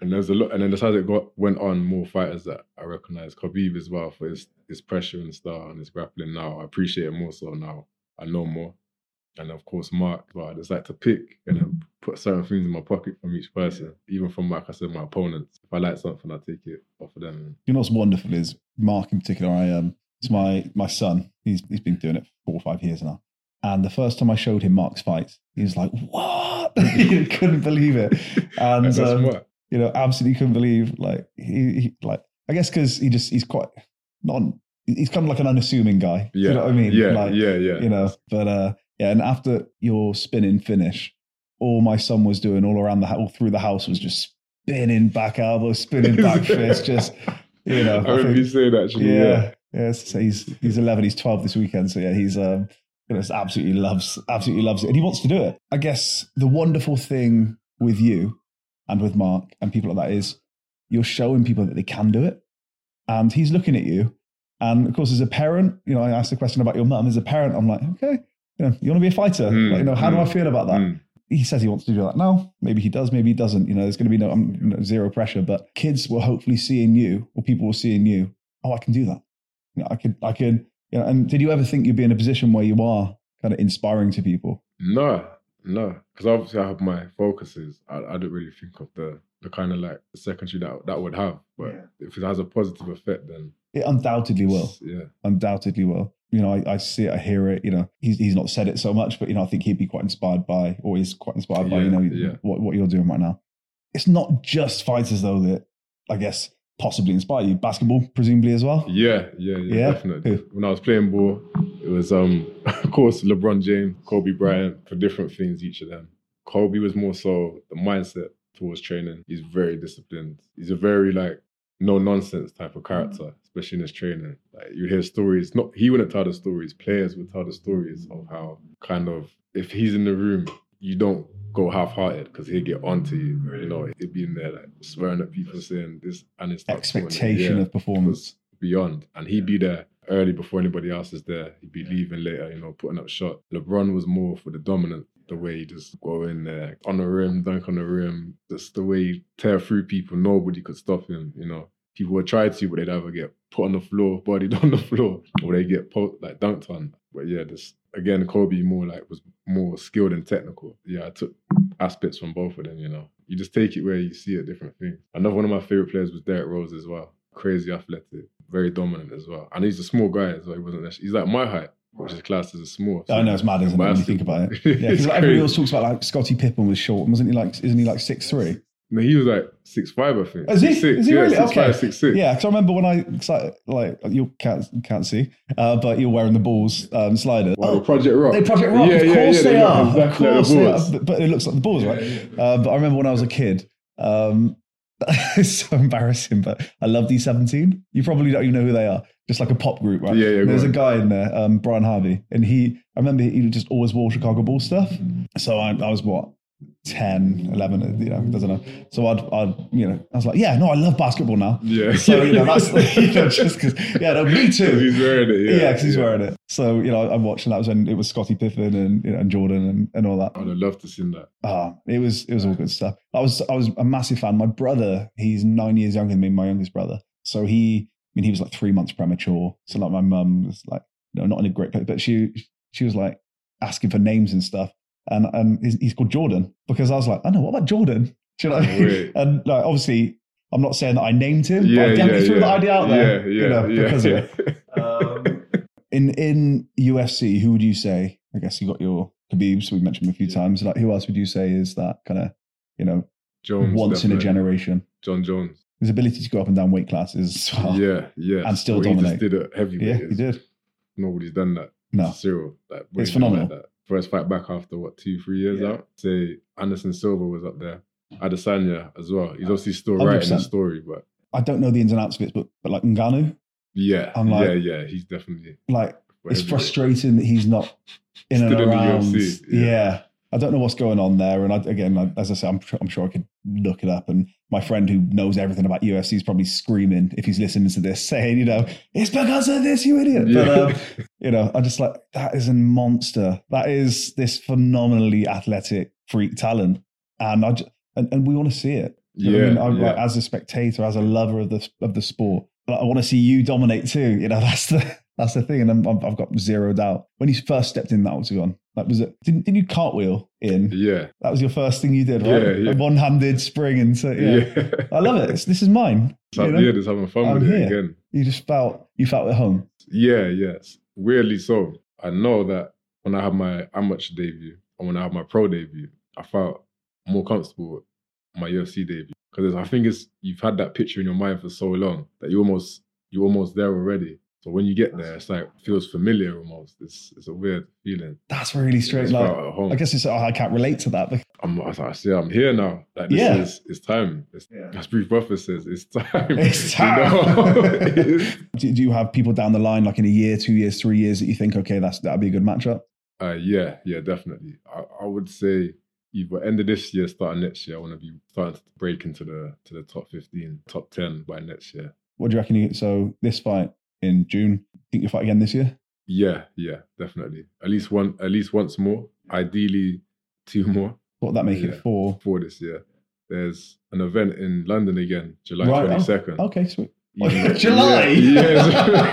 And there's a lot, and then as it got went on, more fighters that I recognize. Khabib as well for his his pressure and style and his grappling. Now I appreciate it more so now. I know more, and of course Mark. But I just like to pick and then put certain things in my pocket from each person, even from like I said, my opponents. If I like something, I take it off of them.
You know what's wonderful is Mark in particular. I um, it's my my son. He's he's been doing it for four or five years now. And the first time I showed him Mark's fights, he was like, "What?" he couldn't believe it. And um, you know, absolutely couldn't believe. Like he, he like I guess because he just he's quite not. He's kind of like an unassuming guy.
Yeah,
you know what I mean?
Yeah,
Like,
yeah, yeah.
You know, but uh, yeah. And after your spinning finish, all my son was doing all around the house, all through the house was just spinning back elbows, spinning back fist, just you know.
I remember you saying that actually.
yeah,
Yeah.
yeah. so he's he's 11, he's 12 this weekend. So yeah, he's um You know, absolutely loves, absolutely loves it, and he wants to do it. I guess the wonderful thing with you and with Mark and people like that is you're showing people that they can do it, and he's looking at you. And of course, as a parent, you know, I asked a question about your mum. As a parent, I'm like, okay, you know, you want to be a fighter?
Mm,
like, you know, how do I
mm,
feel about that?
Mm.
He says he wants to do that now. Maybe he does, maybe he doesn't. You know, there's going to be no, um, zero pressure, but kids will hopefully see in you, or people will see in you, oh, I can do that. You know, I could, I could. You know, and did you ever think you'd be in a position where you are kind of inspiring to people?
No, no, because obviously I have my focuses. I, I don't really think of the the kind of like the secondary that that would have. But
Yeah.
if it has a positive effect, then
It undoubtedly will.
Yeah,
Undoubtedly will. You know, I, I see it, I hear it. You know, he's he's not said it so much, but you know, I think he'd be quite inspired by, or is quite inspired by, you know,
yeah.
what what you're doing right now. It's not just fighters though that I guess possibly inspire you. Basketball, presumably as well.
yeah, yeah, yeah,
Yeah?
definitely.
Who?
When I was playing ball, it was um, of course LeBron James, Kobe Bryant for different things. Each of them. Kobe was more so the mindset towards training. He's very disciplined. He's a very like no nonsense type of character, especially in his training. Like you hear stories. Not he wouldn't tell the stories. Players would tell the stories of how kind of if he's in the room, you don't go half-hearted because he'd get onto you. You know, he'd be in there like swearing at people, saying this and it's
Expectation of performance.
beyond, and he'd be there early before anybody else is there. He'd be leaving later, you know, putting up shot. LeBron was more for the dominant, the way he just go in there on the rim, dunk on the rim, just the way he tear through people. Nobody could stop him, you know. People would try to, but they'd either get put on the floor, bodied on the floor, or they get po- like dunked on. But yeah, this again, Kobe more like was more skilled and technical. Yeah, I took aspects from both of them. You know, you just take it where you see a different thing. Another one of my favorite players was Derrick Rose as well. Crazy athletic, very dominant as well. And he's a small guy as well. He wasn't. He's like my height, which is classed as a small.
I know it's mad, isn't it, when you think about it? Yeah, because like, everybody else talks about like Scottie Pippen was short, wasn't he? Like, isn't he like six three?
No, he was like six five, I think.
Is he?
Six,
Is he
yeah,
really?
Six,
Okay.
five, six, six.
Yeah, because I remember when I like you can't can't see, uh, but you're wearing the balls um, slider.
Wow, Project Rock.
They Project Rock.
Yeah,
of course
yeah,
they,
look
are.
exactly
of
like
course
the
they are. But, but it looks like the balls, right? Uh, but I remember when I was a kid. Um, it's so embarrassing, but I love E17. You probably don't even know who they are. Just like a pop group, right?
Yeah, yeah,
There's a guy in there, um, Brian Harvey, and he. I remember he just always wore Chicago Bulls stuff. So I, I was what 10, 11, you know, doesn't know. So I'd, I'd, you know, I was like, yeah, no, I love basketball now.
Yeah.
So, you know, that's, you know, just because, yeah, no, me too.
He's wearing it. Yeah,
Yeah, because he's wearing it. So, you know, I'm watching that was when it was Scottie Pippen and, you know, and Jordan and, and all that.
I'd have loved to see that.
Ah, it was it was all good stuff. I was I was a massive fan. My brother, he's nine years younger than me, my youngest brother. So he I mean he was like three months premature. So like my mum was like, no, not in a great place, but she she was like asking for names and stuff. And and he's, he's called Jordan because I was like, I know, what about Jordan? Do you know? what I mean? And like obviously I'm not saying that I named him, but
Yeah,
I definitely
yeah,
threw
yeah.
the idea out there.
Yeah, yeah,
you know,
yeah,
because of it. Um, in in UFC, who would you say? I guess you got your Khabibs. We mentioned him a few times. Like, who else would you say is that kind of you know
Jones.
once in a generation?
Jon Jones.
His ability to go up and down weight classes. well.
Yeah, yeah.
And still
What
dominate.
He just did it heavyweight.
yeah, he did.
Nobody's done that.
No,
Cyril. Like,
It's phenomenal.
Like. First fight back after what two, three years
Yeah.
out. Say Anderson Silva was up there. Adesanya as well. He's obviously still writing the story, but
I don't know the ins and outs of it, but but like Ngannou,
yeah,
I'm like-
yeah, yeah. He's definitely.
like it's frustrating that he's not in
Still
and
in
around.
UFC,
yeah.
yeah.
I don't know what's going on there. And I, again, I, as I said, I'm, sure- I'm sure I could look it up. And my friend who knows everything about UFC is probably screaming if he's listening to this, saying, you know, it's because of this, you idiot. But,
Yeah.
um, you know, I'm just like, that is a monster. That is this phenomenally athletic freak talent. And I, ju- and, and we want to see it. You know I
yeah,
mean? I'm
yeah.
like, as a spectator, as a lover of the of the sport, I want to see you dominate too. You know, that's the that's the thing, and I've I've got zero doubt. When you first stepped in that octagon, that was it. Didn't, didn't you cartwheel in?
yeah,
That was your first thing you did, right?
Yeah, yeah.
A one-handed spring into yeah.
yeah.
I love it. It's, this is mine.
So,
you know?
yeah, just having fun
I'm
with it again.
You just felt you felt at home.
Yeah, yes. Weirdly so. I know that when I have my amateur debut and when I have my pro debut, I felt more comfortable with my UFC debut. Because I think it's you've had that picture in your mind for so long that you almost you're almost there already. So when you get there, it's like feels familiar almost. It's it's a weird feeling.
That's really strange.
It's
Like,
at home.
I guess it's I can't relate to that.
I'm, I was like, see, I'm here now. Like this
Yeah.
is it's time. It's,
Yeah.
As Bruce Buffer says, it's time.
It's
You
time.
know? It is.
do, do you have people down the line, like in a year, two years, three years, that you think, okay, that's that'd be a good matchup?
Uh, yeah, yeah, definitely. I, I would say either end of this year, start of next year. I want to be starting to break into the to the top fifteen, top ten by next year.
What do you reckon? You, so this fight in June, think you'll fight again this year?
Yeah, yeah, definitely. At least one, at least once more. Ideally, two more.
What would that make
Yeah.
it for?
for this year. There's an event in London again, July
Right, oh,
twenty second.
Okay, sweet.
Yeah,
July?
Yeah,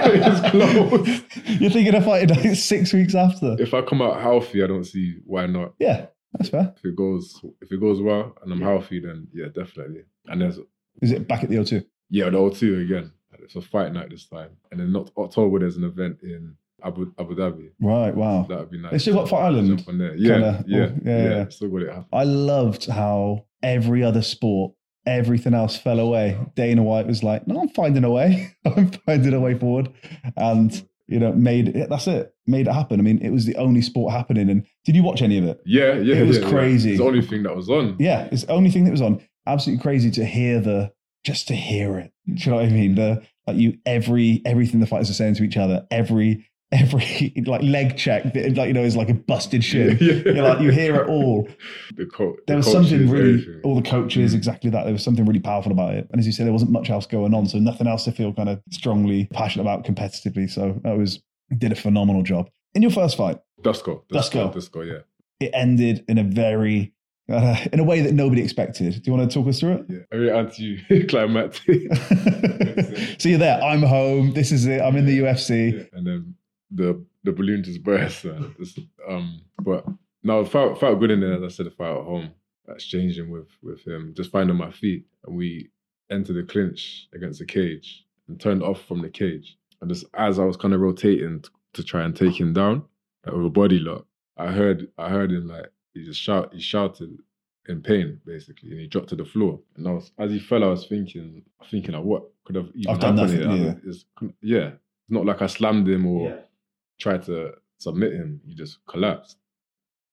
it's, it's close.
You're thinking of fighting like six weeks after?
If I come out healthy, I don't see why not.
Yeah, that's fair.
If it goes, if it goes well and I'm healthy, then yeah, definitely. And there's
Is it back at the O2?
yeah, the O2 again. It's a fight night this time, and then not October. There's an event in Abu Abu Dhabi.
Right, wow.
That would be nice.
They still got Fight Island?
On there. Yeah,
Kinda-
yeah,
oh, yeah,
yeah,
yeah.
Still got it.
I loved how every other sport, everything else fell away. Dana White was like, "No, I'm finding a way. I'm finding a way forward," and you know, made it. That's it. Made it happen. I mean, it was the only sport happening. And did you watch any of it?
Yeah, yeah.
It was
yeah, yeah.
crazy.
It's the only thing that was on.
Yeah, it's the only thing that was on. Absolutely crazy to hear the just to hear it. Do you know what I mean? The like you every everything the fighters are saying to each other, every every like leg check, that, like you know, is like a busted shoe.
Yeah.
You're like you hear it all.
The co-
There
the
was something really,
everything.
all the coaches,
Mm.
exactly that. There was something really powerful about it. And as you said, there wasn't much else going on, so nothing else to feel kind of strongly passionate about competitively. So that was did a phenomenal job. In your first fight,
Dusko.
Dusko.
Dusko, yeah.
it ended in a very uh, in a way that nobody expected. Do you want to talk us through it?
Yeah. Very anti-climactic.
so you're there. I'm home. This is it. I'm in the UFC.
and then the the balloon just burst. Um, but no, it felt felt good in there. As I said, I felt at home, exchanging with with him, just finding my feet, and we entered the clinch against the cage and turned off from the cage. And just as I was kind of rotating to try and take him down like, with a body lock, I heard I heard him like he just shout he shouted in pain basically, and he dropped to the floor. And I was as he fell, I was thinking thinking like what could have even
I've done
happened
nothing,
here? It's- yeah, it's not like I slammed him or tried to submit him. He just collapsed.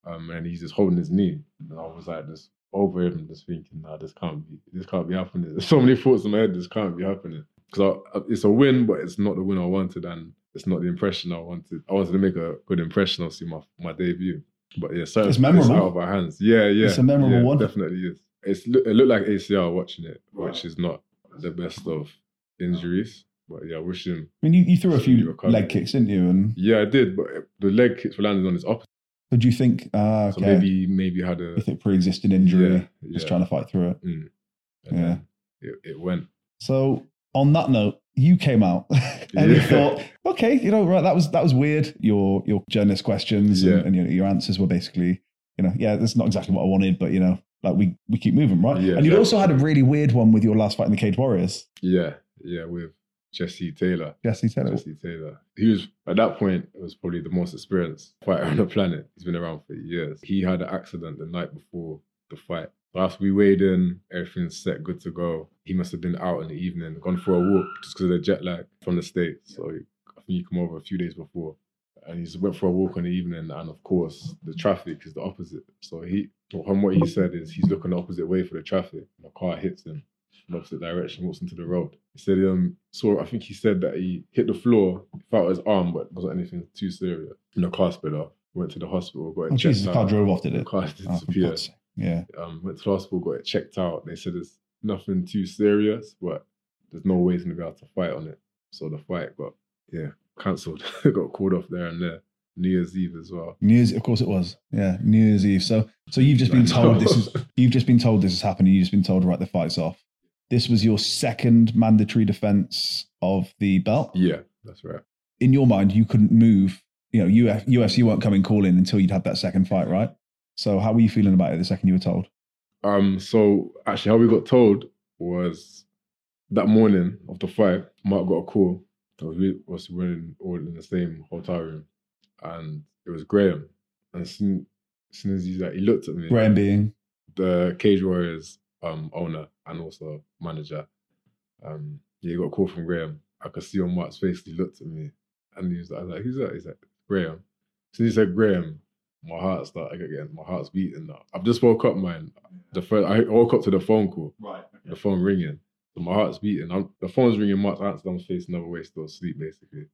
Um, and he's just holding his knee. And I was like just over him, just thinking, nah, this can't be, this can't be happening. There's so many thoughts in my head, this can't be happening. Because it's a win, but it's not the win I wanted, and it's not the impression I wanted. I wanted to make a good impression, obviously, my my debut. But yeah, certain
It's memorable.
out of our hands. Yeah, yeah.
It's a memorable
yeah,
one.
Definitely is. It's it looked like ACL watching it, which is not the best of injuries. But yeah, I wish him
I mean, you, you threw a few
recovered.
leg kicks, didn't you? And
yeah, I did, but the leg kicks were landing on his opposite.
but do you think, ah,
So
okay,
maybe maybe had a
you think pre-existing injury,
Yeah,
just trying to fight through it?
Mm.
Yeah.
It, it went.
So on that note, you came out and you thought, okay, you know, right, that was that was weird. Your your journalist questions
Yeah.
and, and your, your answers were basically, you know, yeah, that's not exactly what I wanted, but you know, like we we keep moving, right?
Yeah,
and you'd also had a really weird one with your last fight in the Cage Warriors,
Yeah, yeah, with Jesse Taylor.
Jesse Taylor.
Jesse Taylor. He was at that point it was probably the most experienced fighter on the planet. He's been around for years. He had an accident the night before the fight. After we weighed in, everything's set, good to go. He must have been out in the evening, gone for a walk just because of the jet lag from the states. So he, I think he come over a few days before, and he just went for a walk in the evening. And of course, the traffic is the opposite. So he, from what he said, is he's looking the opposite way for the traffic. The car hits him in the opposite direction, walks into the road. He said, um, so I think he said that he hit the floor, felt his arm, but wasn't anything too serious. And the car sped off. Went to the hospital, got it
Oh,
checked
Jesus, the car drove off, did
The
it?
car
Oh,
disappeared.
Sake. Yeah.
um, went to the hospital, got it checked out. They said it's nothing too serious, but there's no way he's gonna be able to fight on it. So the fight got yeah cancelled. got called off there and there. New Year's Eve as well.
New Year's, of course it was. Yeah, New Year's Eve. So, so you've just been told this is you've just been told this is happening. You've just been told right the fight's off. This was your second mandatory defense of the belt.
Yeah, that's right.
In your mind, you couldn't move. You know, Uf, UFC weren't coming calling until you'd had that second fight, right? So, how were you feeling about it the second you were told?
Um, so actually, how we got told was that morning of the fight, Mark got a call. We was we were in, all in the same hotel room, and it was Graham. And as soon, as soon as he's like, he looked at me.
Graham being
the Cage Warriors um, owner and also manager. Um, yeah, he got a call from Graham. I could see on Mark's face. He looked at me, and he was like, "Who's that?" He's like, "Graham." So he said, "Graham." My heart started again. My heart's beating now. I've just woke up, man. The first, I woke up to the phone call.
right.
The phone ringing. So my heart's beating. I'm, the phone's ringing. Mark's answered. I'm facing another way, still asleep, basically.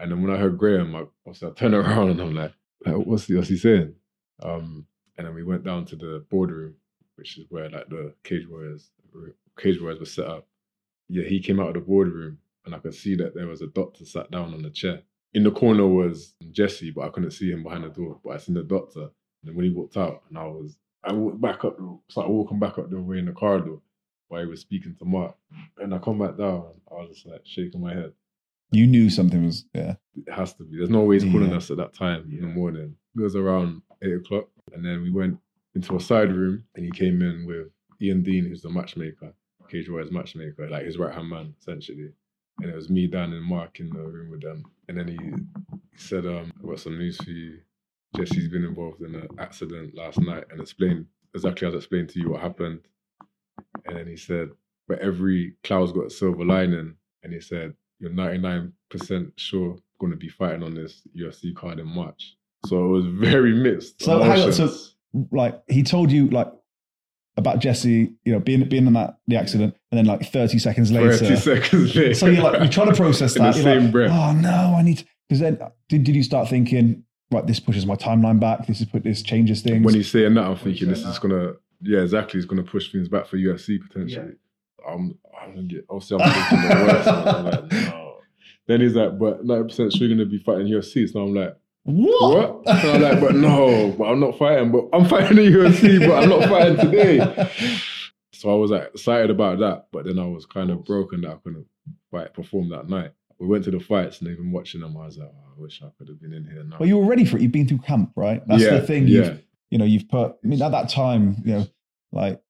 And then when I heard Graham, I, obviously I turned around and I'm like, like, what's he, what's he saying? Um, and then we went down to the boardroom, which is where like the cage warriors, cage warriors were set up. Yeah, he came out of the boardroom, and I could see that there was a doctor sat down on the chair. In the corner was Jesse, but I couldn't see him behind the door. But I seen the doctor, and then when he walked out, and I was, I walked back up, the, started walking back up the way in the corridor while he was speaking to Mark, and I come back down, I was just like shaking my head.
You knew something was yeah.
It has to be. There's no way he's calling
Yeah.
us at that time in the morning. It was around eight o'clock, and then we went into a side room, and he came in with Ian Dean, who's the matchmaker, Cage Warriors matchmaker, like his right hand man, essentially. And it was me, Dan, and Mark in the room with them. And then he, he said, um, "I've got some news for you. Jesse's been involved in an accident last night, and explained exactly as I explained to you what happened." And then he said, "But every cloud's got a silver lining." And he said, "You're 99% sure going to be fighting on this UFC card in March." So it was very mixed.
So hang on, so like he told you like about Jesse, you know, being being in that the accident, and then like thirty seconds later,
30 seconds later.
so you're like you're trying to process
In
that.
the
You're
same
like,
breath.
Oh no, I need because then did did you start thinking right? This pushes my timeline back. This is put this changes things.
when he's saying that, I'm thinking this is gonna, yeah, exactly. It's gonna push things back for UFC potentially. I'm, I'm gonna get. Obviously, I'm thinking the worst. I'm like, no. Then he's like, but 90 percent sure you're gonna be fighting UFC. So I'm like,
what?
what? So I'm like, but no, but I'm not fighting. But I'm fighting the UFC, but I'm not fighting today. So I was like excited about that, but then I was kind of broken that I couldn't fight perform that night. We went to the fights and even watching them, I was like, oh, I wish I could have been in here now.
Well, you were ready for it. You've been through camp, right? That's
yeah,
the thing.
Yeah,
You've you know you've put. I mean, at that time, you know, like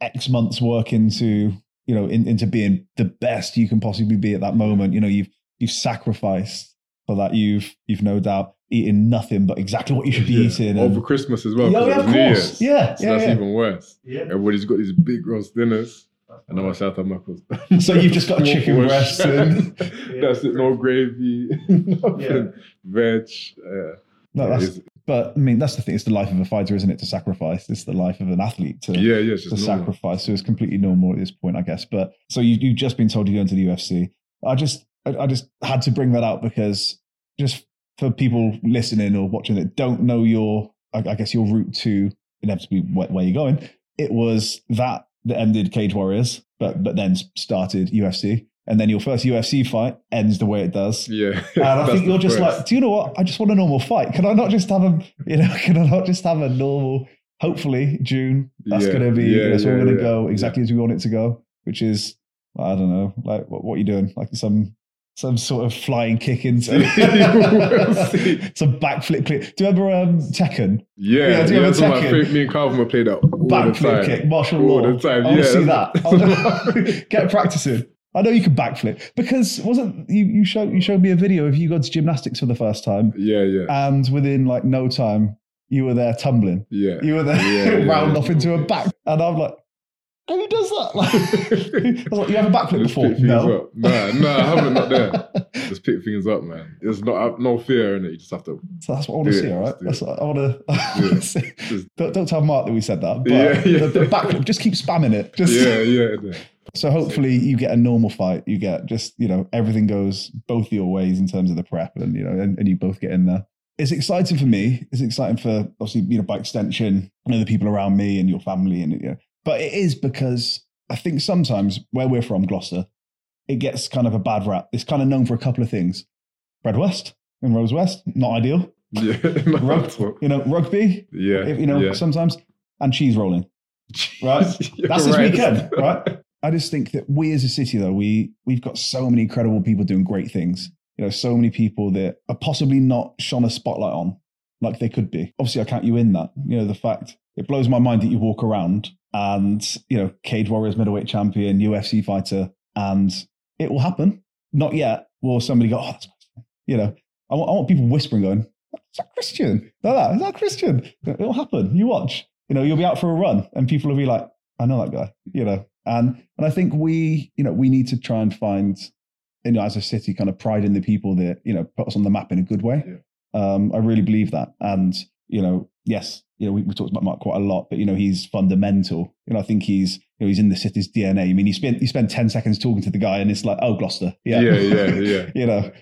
X months work into you know in, into being the best you can possibly be at that moment. You know, you've you've sacrificed for that. You've you've no doubt eaten nothing but exactly what you should be
Yeah.
eating.
over
and-
Christmas as well.
Yeah,
'cause
yeah, of
New
course.
Year's.
Yeah,
so
yeah,
that's
yeah.
even worse. Yeah. Everybody's got these big roast dinners, and I'm a South American.
So you've just got
Small
chicken
portion.
breasts and-
that's it. No gravy, nothing. Veg. Uh, yeah.
No, that's, but I mean, that's the thing. It's the life of a fighter, isn't it? To sacrifice. It's the life of an athlete to
yeah, yeah. It's
to
just normal.
sacrifice. So it's completely normal at this point, I guess. But so you you've just been told you're going to the UFC. I just I, I just had to bring that out because just for people listening or watching that don't know your I, I guess your route to inevitably where, where you're going. It was that that ended Cage Warriors, but but then started UFC. And then your first UFC fight ends the way it does.
Yeah.
And I think you're just like, do you know what? I just want a normal fight. Can I not just have a, you know, can I not just have a normal? Hopefully, June. That's
Yeah,
going to be.
yeah,
that's all
yeah,
going to go exactly as we want it to go. Which is, I don't know, like what, what are you doing? Like some some sort of flying kick into some backflip. Clip. Do you remember um, Tekken?
Yeah,
Yeah,
yeah.
do you remember
that's
Tekken?
favorite- me and Calvin would play that
Backflip kick, martial
all
law.
the time.
I
yeah,
see that. Get practicing. I know you can backflip because wasn't you? You showed you showed me a video of you going to gymnastics for the first time,
yeah, yeah,
and within like no time, you were there tumbling.
yeah.
You were there
Yeah, yeah,
round
yeah.
off into a back, and I'm like, who does that? Like, I was like, you have a backflip before? No.
Nah, nah, I haven't. Not there. Just pick things up, man. There's not uh, no fear in it. You just have to.
So that's what I want to see,
it,
all right? That's what I want to see.
Just-
Don't, don't tell Mark that we said that. But
Yeah, yeah.
The, the backflip, just keep spamming it. Just,
Yeah, yeah, yeah.
So hopefully you get a normal fight. You get just, you know, everything goes both your ways in terms of the prep and, you know, and, and you both get in there. It's exciting for me. It's exciting for obviously, you know, by extension, you know, the people around me and your family and, you know, but it is because I think sometimes where we're from, Gloucester, it gets kind of a bad rap. It's kind of known for a couple of things. Fred West and Rose West, not ideal.
Yeah, no,
Rug, you know, rugby,
yeah,
if- you know,
yeah.
sometimes, and cheese rolling. Right? That's this
right.
weekend, right? I just think that we as a city, though, we we've got so many incredible people doing great things. You know, so many people that are possibly not shone a spotlight on like they could be. Obviously, I count you in that. You know, the fact it blows my mind that you walk around and you know, Cage Warriors middleweight champion, UFC fighter, and it will happen. Not yet. Will somebody go? Oh, you know. I want, I want people whispering, going, "Is that Christian? Like that? Is that Christian?" It'll happen. You watch. You know, you'll be out for a run, and people will be like, "I know that guy." You know, and and I think we, you know, we need to try and find, you know, as a city, kind of pride in the people that you know put us on the map in a good way. Um, I really believe that, and you know, yes, you know, we, we talked about Mark quite a lot, but you know, he's fundamental. You know, I think he's, you know, he's in the city's DNA. I mean, you spend you spend ten seconds talking to the guy, and it's like, oh, Gloucester, yeah,
yeah, yeah, yeah.
you know,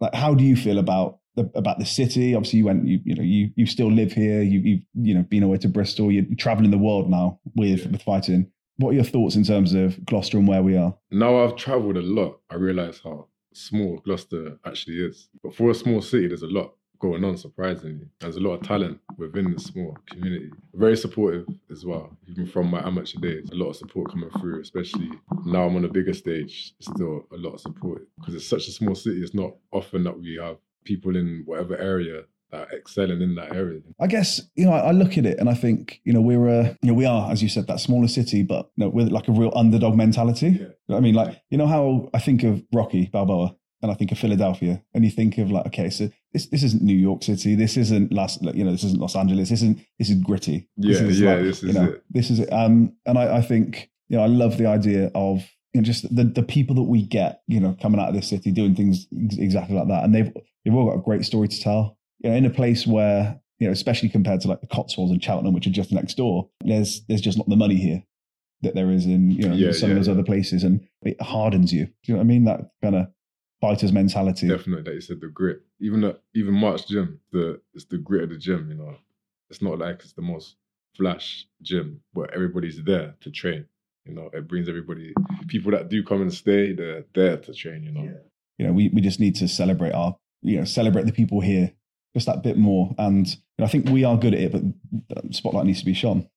like how do you feel about the, about the city. Obviously, you went. You you know you you still live here. You you've you know been away to Bristol. You're traveling the world now with with fighting. What are your thoughts in terms of Gloucester and where we are?
Now I've travelled a lot. I realise how small Gloucester actually is. But for a small city, there's a lot going on, surprisingly. There's a lot of talent within the small community. Very supportive as well. Even from my amateur days, a lot of support coming through, especially now I'm on a bigger stage, still a lot of support. Because it's such a small city, it's not often that we have people in whatever area that are excelling in that area.
I guess you know I, I look at it and I think you know we're a you know we are as you said that smaller city, but you know, with like a real underdog mentality.
Yeah.
I mean, like you know how I think of Rocky Balboa and I think of Philadelphia, and you think of like okay, so this this isn't New York City, this isn't Los you know this isn't Los Angeles, this isn't this is gritty.
Yeah,
this
yeah,
like,
this
you
is
know,
it.
This is it. Um, and I, I think you know I love the idea of you know just the the people that we get you know coming out of this city doing things exactly like that, and they've they've all got a great story to tell. You know, in a place where you know, especially compared to like the Cotswolds and Cheltenham, which are just next door, there's there's just not the money here that there is in you know
Yeah,
some
yeah,
of those
yeah.
other places, and it hardens you. Do you know what I mean? That kind of fighter's mentality.
Definitely that you said the grit. Even the, even Mark's gym, the it's the grit of the gym. You know, it's not like it's the most flash gym, but everybody's there to train. You know, it brings everybody people that do come and stay. They're there to train. You know,
You know, we we just need to celebrate our you know celebrate the people here just that bit more. And you know, I think we are good at it, but spotlight needs to be shone.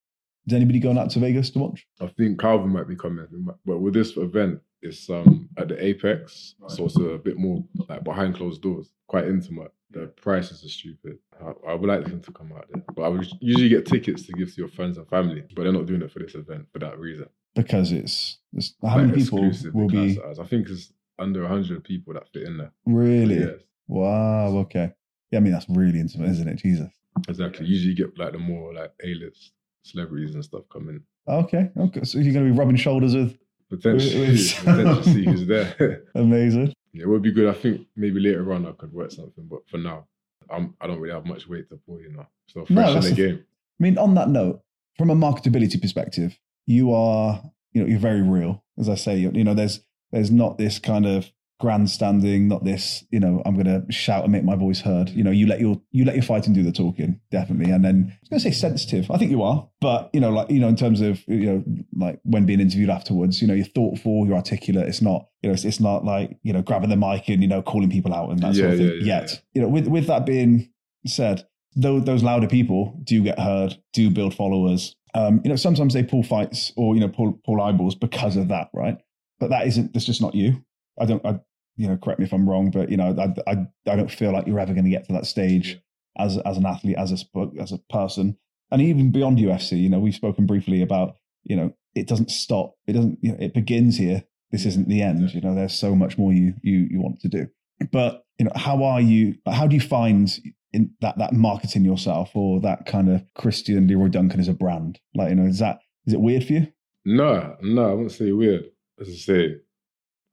Is anybody going out to Vegas to watch?
I think Calvin might be coming, but with this event, it's um at the Apex, so it's a bit more like behind closed doors, quite intimate. The prices are stupid. I, I would like them to come out there, but I would usually get tickets to give to your friends and family, but they're not doing it for this event for that reason.
Because it's, it's how
Like
many people will be
size. I think it's under hundred people that fit in there.
really?
Yes,
Wow. Okay. Yeah, I mean that's really intimate, isn't it? Jesus.
exactly. Usually you get like the more like A-list celebrities and stuff coming.
Okay. Okay. So you're going to be rubbing shoulders with
Potentially,
With-
potentially who's there.
amazing.
Yeah, it would be good. I think maybe later on I could work something, but for now, I'm I don't really have much weight to pull. You know, so
No,
fresh in the
the-
game.
I mean, on that note, from a marketability perspective, you are, you know, you're very real. As I say, you you know, there's there's not this kind of grandstanding, not this, you know, I'm going to shout and make my voice heard. You know, you let your you let your fighting do the talking, definitely. And then I was going to say sensitive. I think you are, but you know, like you know, in terms of you know, like when being interviewed afterwards, you know, you're thoughtful, you're articulate. It's not, you know, it's, it's not like you know, grabbing the mic and you know, calling people out and that sort of
Yeah,
thing.
yeah, yeah,
yet,
yeah.
you know, with with that being said, those, those louder people do get heard, do build followers. Um, you know, sometimes they pull fights or you know pull pull eyeballs because of that, right? But that isn't. That's just not you. I don't. I, you know, correct me if I'm wrong, but you know, I I, I don't feel like you're ever going to get to that stage as as an athlete, as a as a person, and even beyond UFC. You know, we've spoken briefly about you know it doesn't stop. It doesn't. You know, it begins here. This isn't the end. You know, there's so much more you you you want to do. But you know, how are you? How do you find in that that marketing yourself or that kind of Christian Leroy Duncan as a brand? Like, you know, is that is it weird for you?
No, no, I wouldn't say weird. As I say,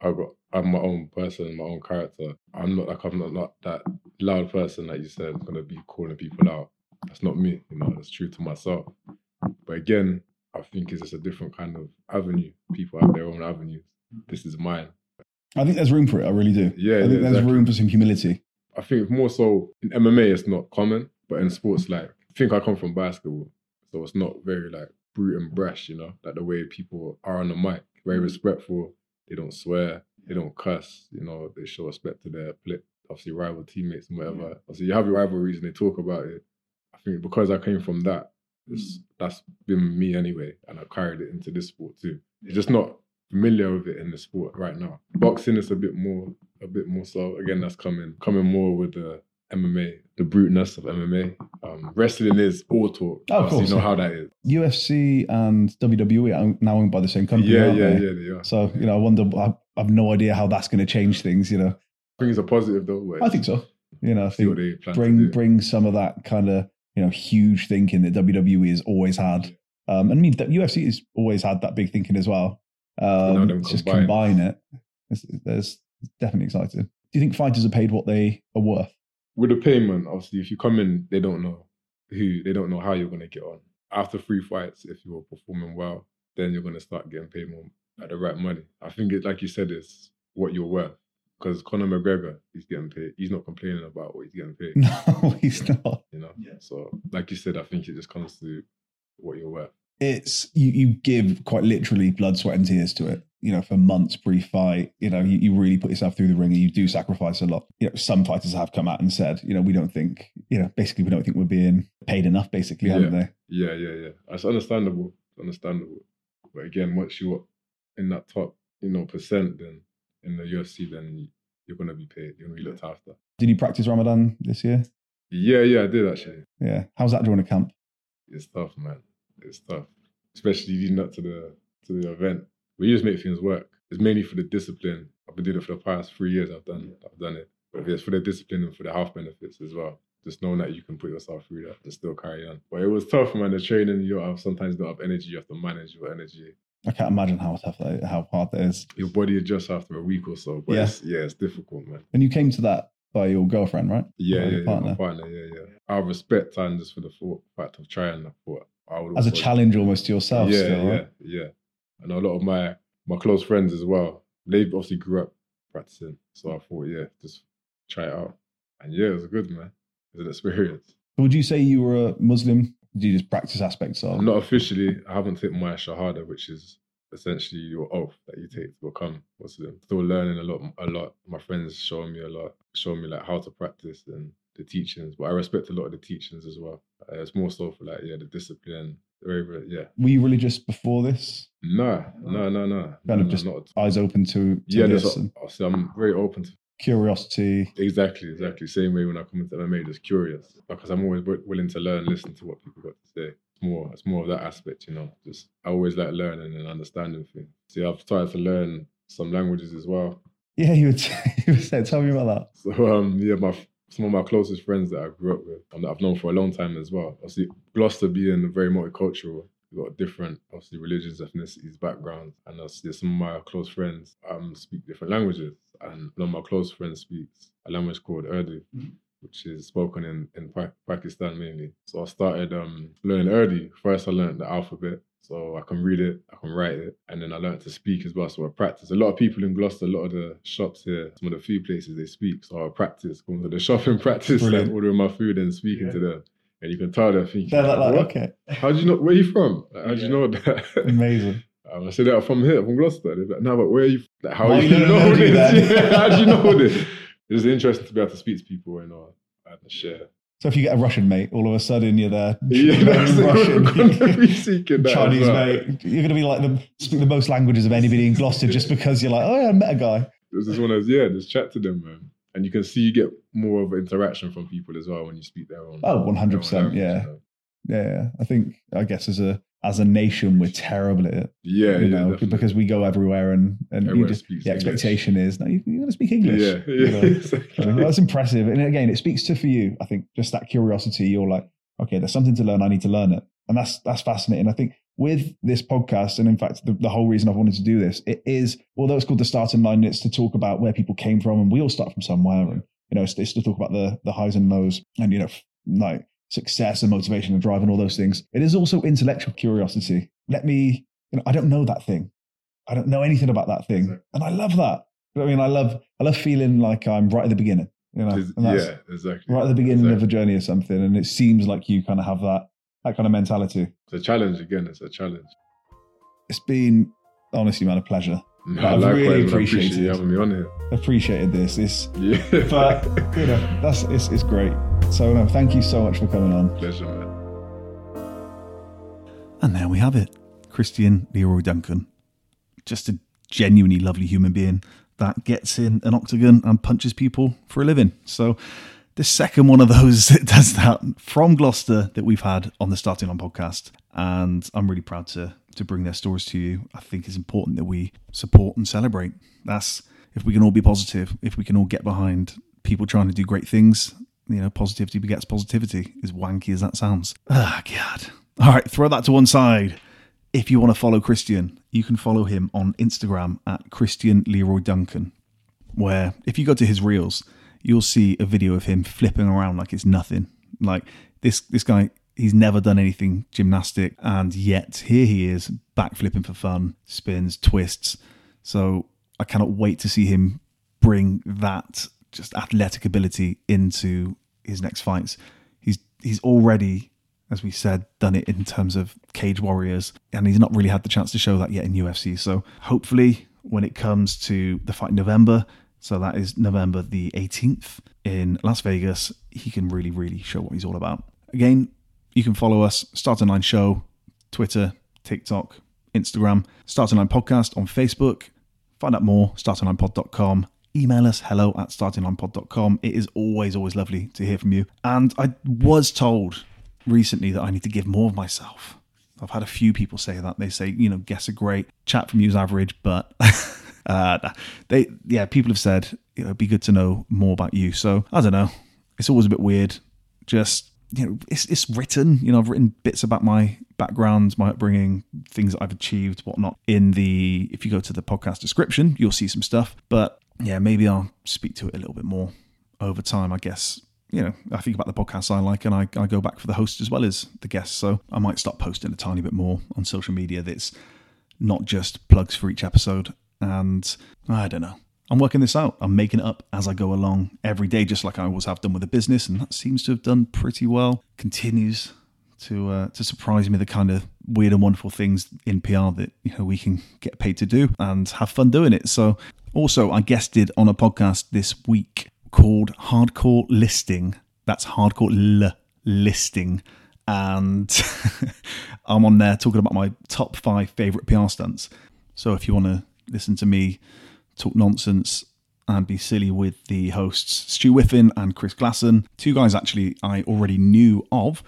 I've got I'm my own person, my own character. I'm not like I'm not, not that loud person that you said gonna be calling people out. That's not me, you know, that's true to myself. But again, I think it's just a different kind of avenue. People have their own avenues. This is mine.
I think there's room for it. I really do.
Yeah,
I think
yeah,
there's
exactly.
room for some humility.
I think more so in MMA, it's not common, but in sports, like I think I come from basketball, so it's not very like brute and brash, you know, like the way people are on the mic, very mm. respectful. They don't swear, they don't cuss, you know, they show respect to their obviously rival teammates and whatever. Obviously, you have your rivalries and they talk about it. I think because I came from that, it's, that's been me anyway, and I carried it into this sport too. It's just not familiar with it in the sport right now. Boxing is a bit more, a bit more so. Again, that's coming, coming more with the MMA, the bruteness of MMA. Um, wrestling is all talk.
Oh, of course,
you know how that is.
UFC and WWE are now owned by the same company.
yeah, yeah,
they?
yeah, they are.
So you know, I wonder. I I have no idea how that's going to change things. You know,
I think it's a positive though.
I think so. You know, I think
they plan to
bring bring some of that kind of you know huge thinking that WWE has always had. Um, and I mean, that UFC has always had that big thinking as well. Um, just combine it. It's, there's it's definitely exciting. Do you think fighters are paid what they are worth?
with the payment, obviously, if you come in, they don't know who, they don't know how you're going to get on. After three fights, if you're performing well, then you're going to start getting paid more at the right money. I think it, like you said, it's what you're worth. because Conor McGregor, he's getting paid. He's not complaining about what he's getting paid.
No, he's not.
You know. So, like you said, I think it just comes to what you're worth.
It's you. You give quite literally blood, sweat, and tears to it. You know, for months pre-fight. You know, you, you really put yourself through the ring, and you do sacrifice a lot. You know, some fighters have come out and said, you know, we don't think, you know, basically we don't think we're being paid enough. Basically, haven't they?
Yeah, yeah, yeah. That's understandable. It's understandable. But again, once you're in that top, you know, percent, then in the UFC, then you're gonna be paid. You're gonna be looked after.
Did you practice Ramadan this year?
Yeah, yeah, I did actually.
Yeah. How's that during a camp?
It's tough, man. It's tough, especially leading up to the to the event. We just make things work. It's mainly for the discipline. I've been doing it for the past three years. I've done I've done it, but it's for the discipline and for the health benefits as well. Just knowing that you can put yourself through that and still carry on. But it was tough, man. The training, you have sometimes don't have energy. You have to manage your energy.
I can't imagine how tough that, how hard that is.
Your body adjusts after a week or so. But
Yeah.
it's, yeah, it's difficult, man.
And you came to that by your girlfriend, right?
Yeah, yeah,
your
yeah,
partner.
my partner, yeah, yeah. Of respect and just for the thought, fact of trying, I thought I would
As a challenge almost to yourself.
yeah,
still,
yeah,
right?
yeah. I know a lot of my my close friends as well. They obviously grew up practicing, so I thought, yeah, just try it out. And yeah, it was good, man. It was an experience.
Would you say you were a Muslim? Did you just practice aspects of?
Not officially, I haven't taken my shahada, which is essentially your oath that you take to become Muslim. Still learning a lot, a lot. My friends showing me a lot, showing me like how to practice and the teachings. But I respect a lot of the teachings as well. Uh, it's more so for like yeah, the discipline. Very, very, yeah.
Were you religious before this?
No, no, no, no.
Kind of
no,
just
not
eyes open to, to
yeah,
this
there's
and
a, so I'm very open to
curiosity.
exactly, exactly. Same way when I come into MMA, just curious because I'm always wi- willing to learn, listen to what people got to say. It's more, it's more of that aspect, you know. Just I always like learning and understanding things. See, I've started to learn some languages as well.
Yeah, you would. You would say. Tell me about that.
So um, yeah, my some of my closest friends that I grew up with, and that I've known for a long time as well. Obviously, Gloucester being very multicultural, we've got different, obviously, religions, ethnicities, backgrounds, and obviously some of my close friends um speak different languages, and one of my close friends speaks a language called Urdu. Which is spoken in, in Pa- Pakistan mainly. So I started um, learning Urdu. First, I learned the alphabet, so I can read it, I can write it, and then I learned to speak as well. So I practice. A lot of people in Gloucester, a lot of the shops here, some of the food places they speak. So I practice, going to the shop and practice, like ordering my food and speaking to them. And you can tell they're thinking,
They're like, like, okay,
How do you know? Where are you from? Like, how do you know that?
amazing.
Um, I said that I'm from here, from Gloucester. They're like, no, but where are you? Like, how
Why
do
you
know
know
this? Yeah, how do you know this? It's interesting to be able to speak to people and uh, and share.
So if you get a Russian mate, all of a sudden you're there.
Yeah, that's
Russian.
that
Chinese
well.
mate. You're going to be like the speak the most languages of anybody in Gloucester just because you're like, oh yeah, I met a guy.
This is one of those, yeah, just chat to them, man. And you can see you get more of interaction from people as well when you speak their own.
Oh, 100%,
their own language,
yeah.
know?
Yeah, I think I guess as a as a nation we're terrible at it.
Yeah,
you
yeah,
know, because we go everywhere and and you
Everyone
just the
English.
expectation is no, you, you got to speak English.
Yeah,
you know.
exactly.
Well, that's impressive. And again, it speaks to for you, I think, just that curiosity. You're like, okay, there's something to learn. I need to learn it. And that's that's fascinating. I think with this podcast, and in fact, the, the whole reason I've wanted to do this, it is, although it's called the starting line, it's to talk about where people came from, and we all start from somewhere. And you know, it's, it's to talk about the the highs and lows, and you know, like success and motivation and drive and all those things. It is also intellectual curiosity. Let me, you know, I don't know that thing. I don't know anything about that thing, and I love that. I mean, I love I love feeling like I'm right at the beginning. You know, and that's
yeah, exactly.
right at the beginning of a journey or something, and it seems like you kind of have that that kind of mentality.
It's a challenge again. It's a challenge.
It's been honestly, man, a pleasure.
No,
I've
likewise,
really appreciated
appreciate having me on here.
Appreciated this. It's
Yeah,
but you know that's it's, it's great. So no, thank you so much for coming on.
pleasure, man.
And there we have it. Christian Leroy Duncan. Just a genuinely lovely human being that gets in an octagon and punches people for a living. So, the second one of those that does that from Gloucester that we've had on the Starting Line podcast. And I'm really proud to, to bring their stories to you. I think it's important that we support and celebrate. That's if we can all be positive, if we can all get behind people trying to do great things, you know, positivity begets positivity, as wanky as that sounds. Ah, God. All right, throw that to one side. If you want to follow Christian, you can follow him on Instagram at Christian Leroy Duncan, where if you go to his reels, you'll see a video of him flipping around like it's nothing. Like this this guy, he's never done anything gymnastic, and yet here he is backflipping for fun, spins, twists. So I cannot wait to see him
bring that just athletic ability into his next fights. He's he's already, as we said, done it in terms of Cage Warriors, and he's not really had the chance to show that yet in UFC. So hopefully, when it comes to the fight in November, so that is November the 18th in Las Vegas, he can really, really show what he's all about. Again, you can follow us, Starting Line Show, Twitter, TikTok, Instagram, Starting Line Podcast on Facebook. Find out more, startinglinepod.com. Email us hello at startinglinepod.com. It is always, always lovely to hear from you. And I was told recently that I need to give more of myself. I've had a few people say that. They say, you know, guests are great, chat from you is average, but uh, they, yeah, people have said, you know, it'd be good to know more about you. So I don't know. It's always a bit weird. Just you know, it's it's written. You know, I've written bits about my background, my upbringing, things that I've achieved, whatnot. In the if you go to the podcast description, you'll see some stuff. But yeah, maybe I'll speak to it a little bit more over time. I guess you know, I think about the podcasts I like, and I, I go back for the host as well as the guests. So I might start posting a tiny bit more on social media. That's not just plugs for each episode. And I don't know. I'm working this out. I'm making it up as I go along every day, just like I always have done with the business, and that seems to have done pretty well. Continues to uh, to surprise me the kind of weird and wonderful things in PR that you know we can get paid to do and have fun doing it. So, also I guested on a podcast this week called Hardcore Listing. That's Hardcore L Listing, and I'm on there talking about my top five favorite PR stunts. So if you want to listen to me talk nonsense and be silly with the hosts Stu Whiffen and Chris Glasson, two guys actually I already knew of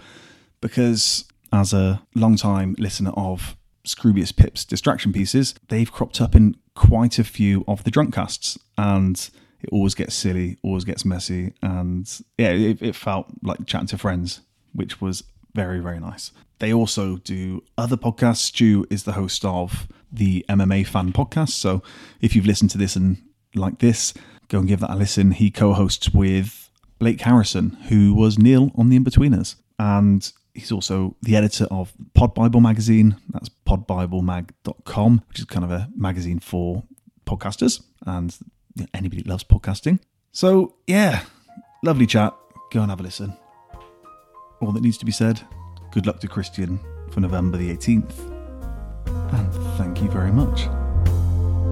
because as a long-time listener of Scroobius Pip's distraction pieces, they've cropped up in quite a few of the drunk casts and it always gets silly, always gets messy, and yeah, it, it felt like chatting to friends, which was very, very nice. They also do other podcasts. Stu is the host of the MMA Fan Podcast. So if you've listened to this and like this, go and give that a listen. He co hosts with Blake Harrison, who was Neil on The Inbetweeners. And he's also the editor of Pod Bible magazine. That's podbiblemag.com, which is kind of a magazine for podcasters and anybody that loves podcasting. So, yeah, lovely chat. Go and have a listen. All that needs to be said good luck to Christian for November the 18th. And thank you very much.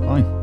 Bye.